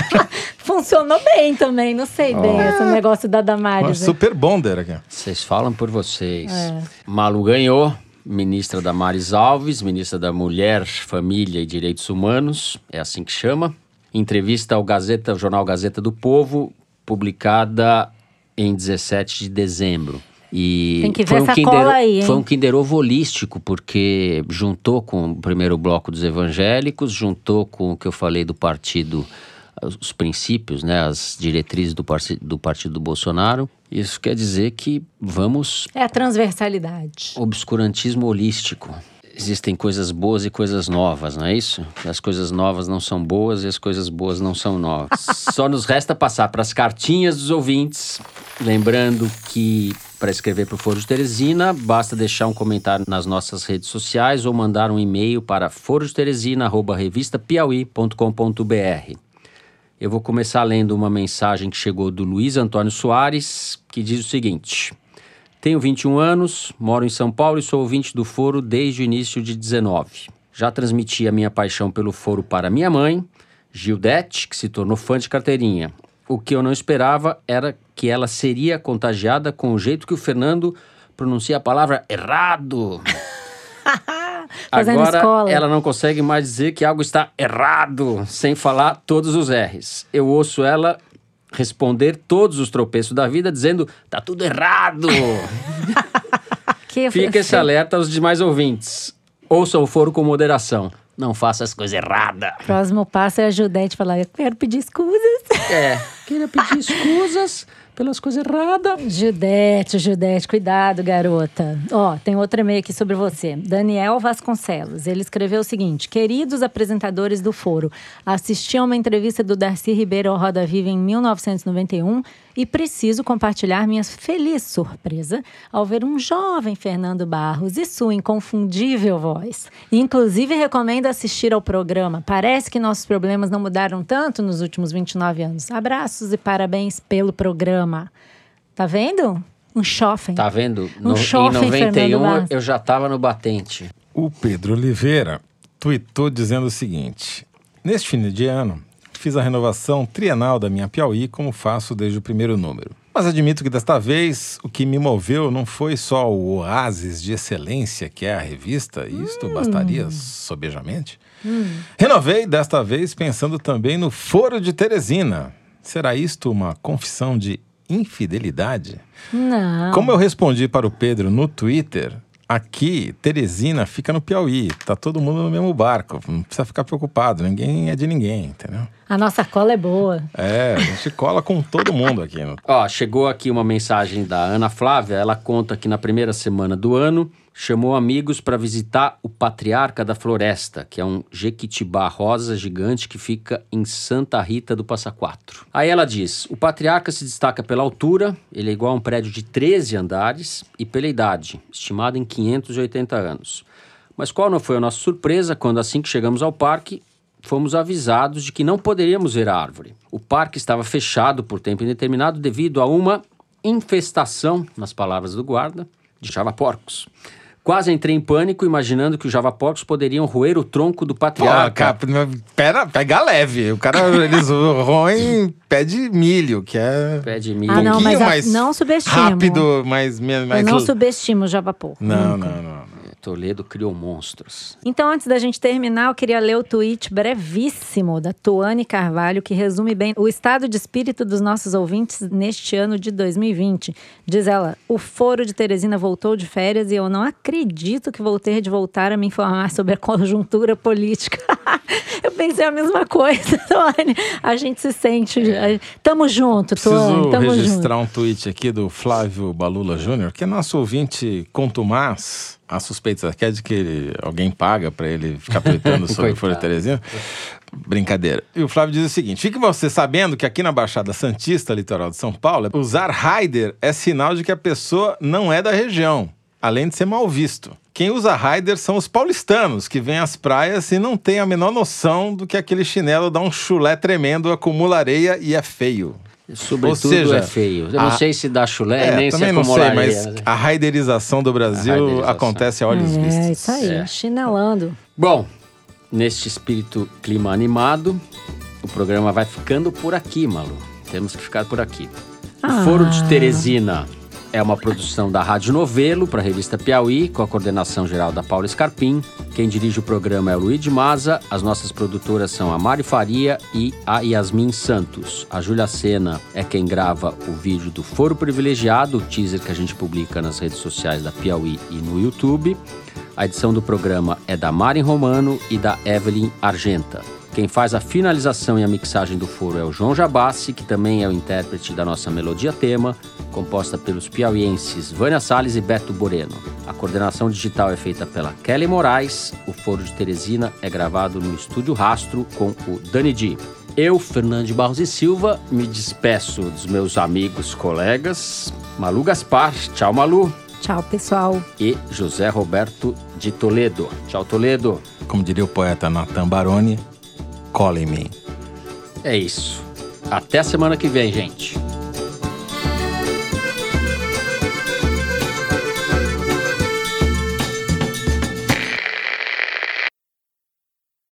funcionou bem também, não sei oh. bem, esse negócio da Damares. Super bonder aqui. Vocês falam por vocês. É. Malu ganhou, ministra Damares Alves, ministra da Mulher, Família e Direitos Humanos, é assim que chama. Entrevista ao Gazeta, ao jornal Gazeta do Povo, publicada em 17 de dezembro. E Tem que ver foi um essa Kinder, cola aí, hein? Foi um Kinder Ovo holístico, porque juntou com o primeiro bloco dos evangélicos, juntou com o que eu falei do partido, os princípios, né, as diretrizes do, do partido do Bolsonaro. Isso quer dizer que vamos É a transversalidade. obscurantismo holístico. Existem coisas boas e coisas novas, não é isso? As coisas novas não são boas e as coisas boas não são novas. Só nos resta passar para as cartinhas dos ouvintes. Lembrando que para escrever para o Foro de Teresina, basta deixar um comentário nas nossas redes sociais ou mandar um e-mail para forodeteresina.revistapiauí.com.br. Eu vou começar lendo uma mensagem que chegou do Luiz Antônio Soares, que diz o seguinte. Tenho 21 anos, moro em São Paulo e sou ouvinte do Foro desde o início de 19. Já transmiti a minha paixão pelo Foro para minha mãe, Gildete, que se tornou fã de carteirinha. O que eu não esperava era que ela seria contagiada com o jeito que o Fernando pronuncia a palavra errado. Agora escola. ela não consegue mais dizer que algo está errado, sem falar todos os R's. Eu ouço ela responder todos os tropeços da vida dizendo tá tudo errado. Fica esse alerta aos demais ouvintes. Ouçam o foro com moderação. Não faça as coisas erradas. Próximo passo é a Judete falar: Eu quero pedir escusas. É, queria pedir escusas pelas coisas erradas. Judete, Judete, cuidado, garota. Ó, tem outro e-mail aqui sobre você. Daniel Vasconcelos. Ele escreveu o seguinte: Queridos apresentadores do Foro, assisti a uma entrevista do Darcy Ribeiro ao Roda Viva em 1991 e preciso compartilhar minha feliz surpresa ao ver um jovem Fernando Barros e sua inconfundível voz. Inclusive, recomendo assistir ao programa. Parece que nossos problemas não mudaram tanto nos últimos 29 anos. Abraços e parabéns pelo programa. Tá vendo? Um chofem. Tá vendo? Um No, em chofem, Fernando 91 Barros. eu já tava no batente. O Pedro Oliveira tuitou dizendo o seguinte: Neste fim de ano, fiz a renovação trienal da minha Piauí, como faço desde o primeiro número. Mas admito que desta vez o que me moveu não foi só o oásis de excelência que é a revista, e isto bastaria sobejamente. Renovei desta vez pensando também no Foro de Teresina. Será isto uma confissão de infidelidade? Não. Como eu respondi para o Pedro no Twitter, aqui, Teresina fica no Piauí. Tá todo mundo no mesmo barco. Não precisa ficar preocupado. Ninguém é de ninguém, entendeu? A nossa cola é boa. É, a gente cola com todo mundo aqui. No... Ó, chegou aqui uma mensagem da Ana Flávia. Ela conta que na primeira semana do ano chamou amigos para visitar o Patriarca da Floresta, que é um jequitibá rosa gigante que fica em Santa Rita do Passa Quatro. Aí ela diz: o Patriarca se destaca pela altura, ele é igual a um prédio de 13 andares, e pela idade, estimada em 580 anos. Mas qual não foi a nossa surpresa quando, assim que chegamos ao parque, fomos avisados de que não poderíamos ver a árvore. O parque estava fechado por tempo indeterminado devido a uma infestação, nas palavras do guarda, de javaporcos. Quase entrei em pânico, imaginando que os javaporcos poderiam roer o tronco do Pô, patriarca. cara, pera, pega leve. O cara, eles roem pé de milho, que é Pé de milho. Ah, não, mas a- mais não subestimo. rápido, mais... mais Eu não subestimo o Javapô. Não, Nunca. não, não. Toledo criou monstros. Então, antes da gente terminar, eu queria ler o tweet brevíssimo da Tuane Carvalho, que resume bem o estado de espírito dos nossos ouvintes neste ano de 2020. Diz ela: O foro de Teresina voltou de férias e eu não acredito que vou ter de voltar a me informar sobre a conjuntura política. eu pensei a mesma coisa, Tuane. A gente se sente. Tamo junto, Tuane. Preciso Tamo registrar junto. um tweet aqui do Flávio Balula Júnior, que é nosso ouvinte contumaz. A suspeita que é de que ele- alguém paga para ele ficar tweetando sobre. Folha de Teresina. Brincadeira. E o Flávio diz o seguinte: fique você sabendo que aqui na Baixada Santista, litoral de São Paulo, usar Raider é sinal de que a pessoa não é da região, além de ser mal visto. Quem usa Raider são os paulistanos, que vêm às praias e não têm a menor noção do que aquele chinelo dá um chulé tremendo, acumula areia e é feio. Sobretudo Ou seja, é feio. Eu não a- sei se dá chulé É, nem se também não sei, mas areia. a raiderização do Brasil A raiderização. acontece a olhos É, vistos. isso aí, É. chinelando. Bom, neste espírito clima animado, o programa vai ficando por aqui, Malu. Temos que ficar por aqui. O Ah. Foro de Teresina é uma produção da Rádio Novelo para a revista Piauí, com a coordenação geral da Paula Scarpim. Quem dirige o programa é o Luiz de Maza. As nossas produtoras são a Mari Faria e a Yasmin Santos. A Júlia Sena é quem grava o vídeo do Foro Privilegiado, o teaser que a gente publica nas redes sociais da Piauí e no YouTube. A edição do programa é da Mari Romano e da Evelyn Argenta. Quem faz a finalização e a mixagem do foro é o João Jabassi, que também é o intérprete da nossa melodia tema, composta pelos piauienses Vânia Salles e Beto Boreno. A coordenação digital é feita pela Kelly Moraes. O foro de Teresina é gravado no Estúdio Rastro com o Dani Di. Eu, Fernando de Barros e Silva, me despeço dos meus amigos, colegas. Malu Gaspar, tchau Malu. Tchau, pessoal. E José Roberto de Toledo. Tchau, Toledo. Como diria o poeta Nathan Baroni, Call me. É isso. Até semana que vem, gente.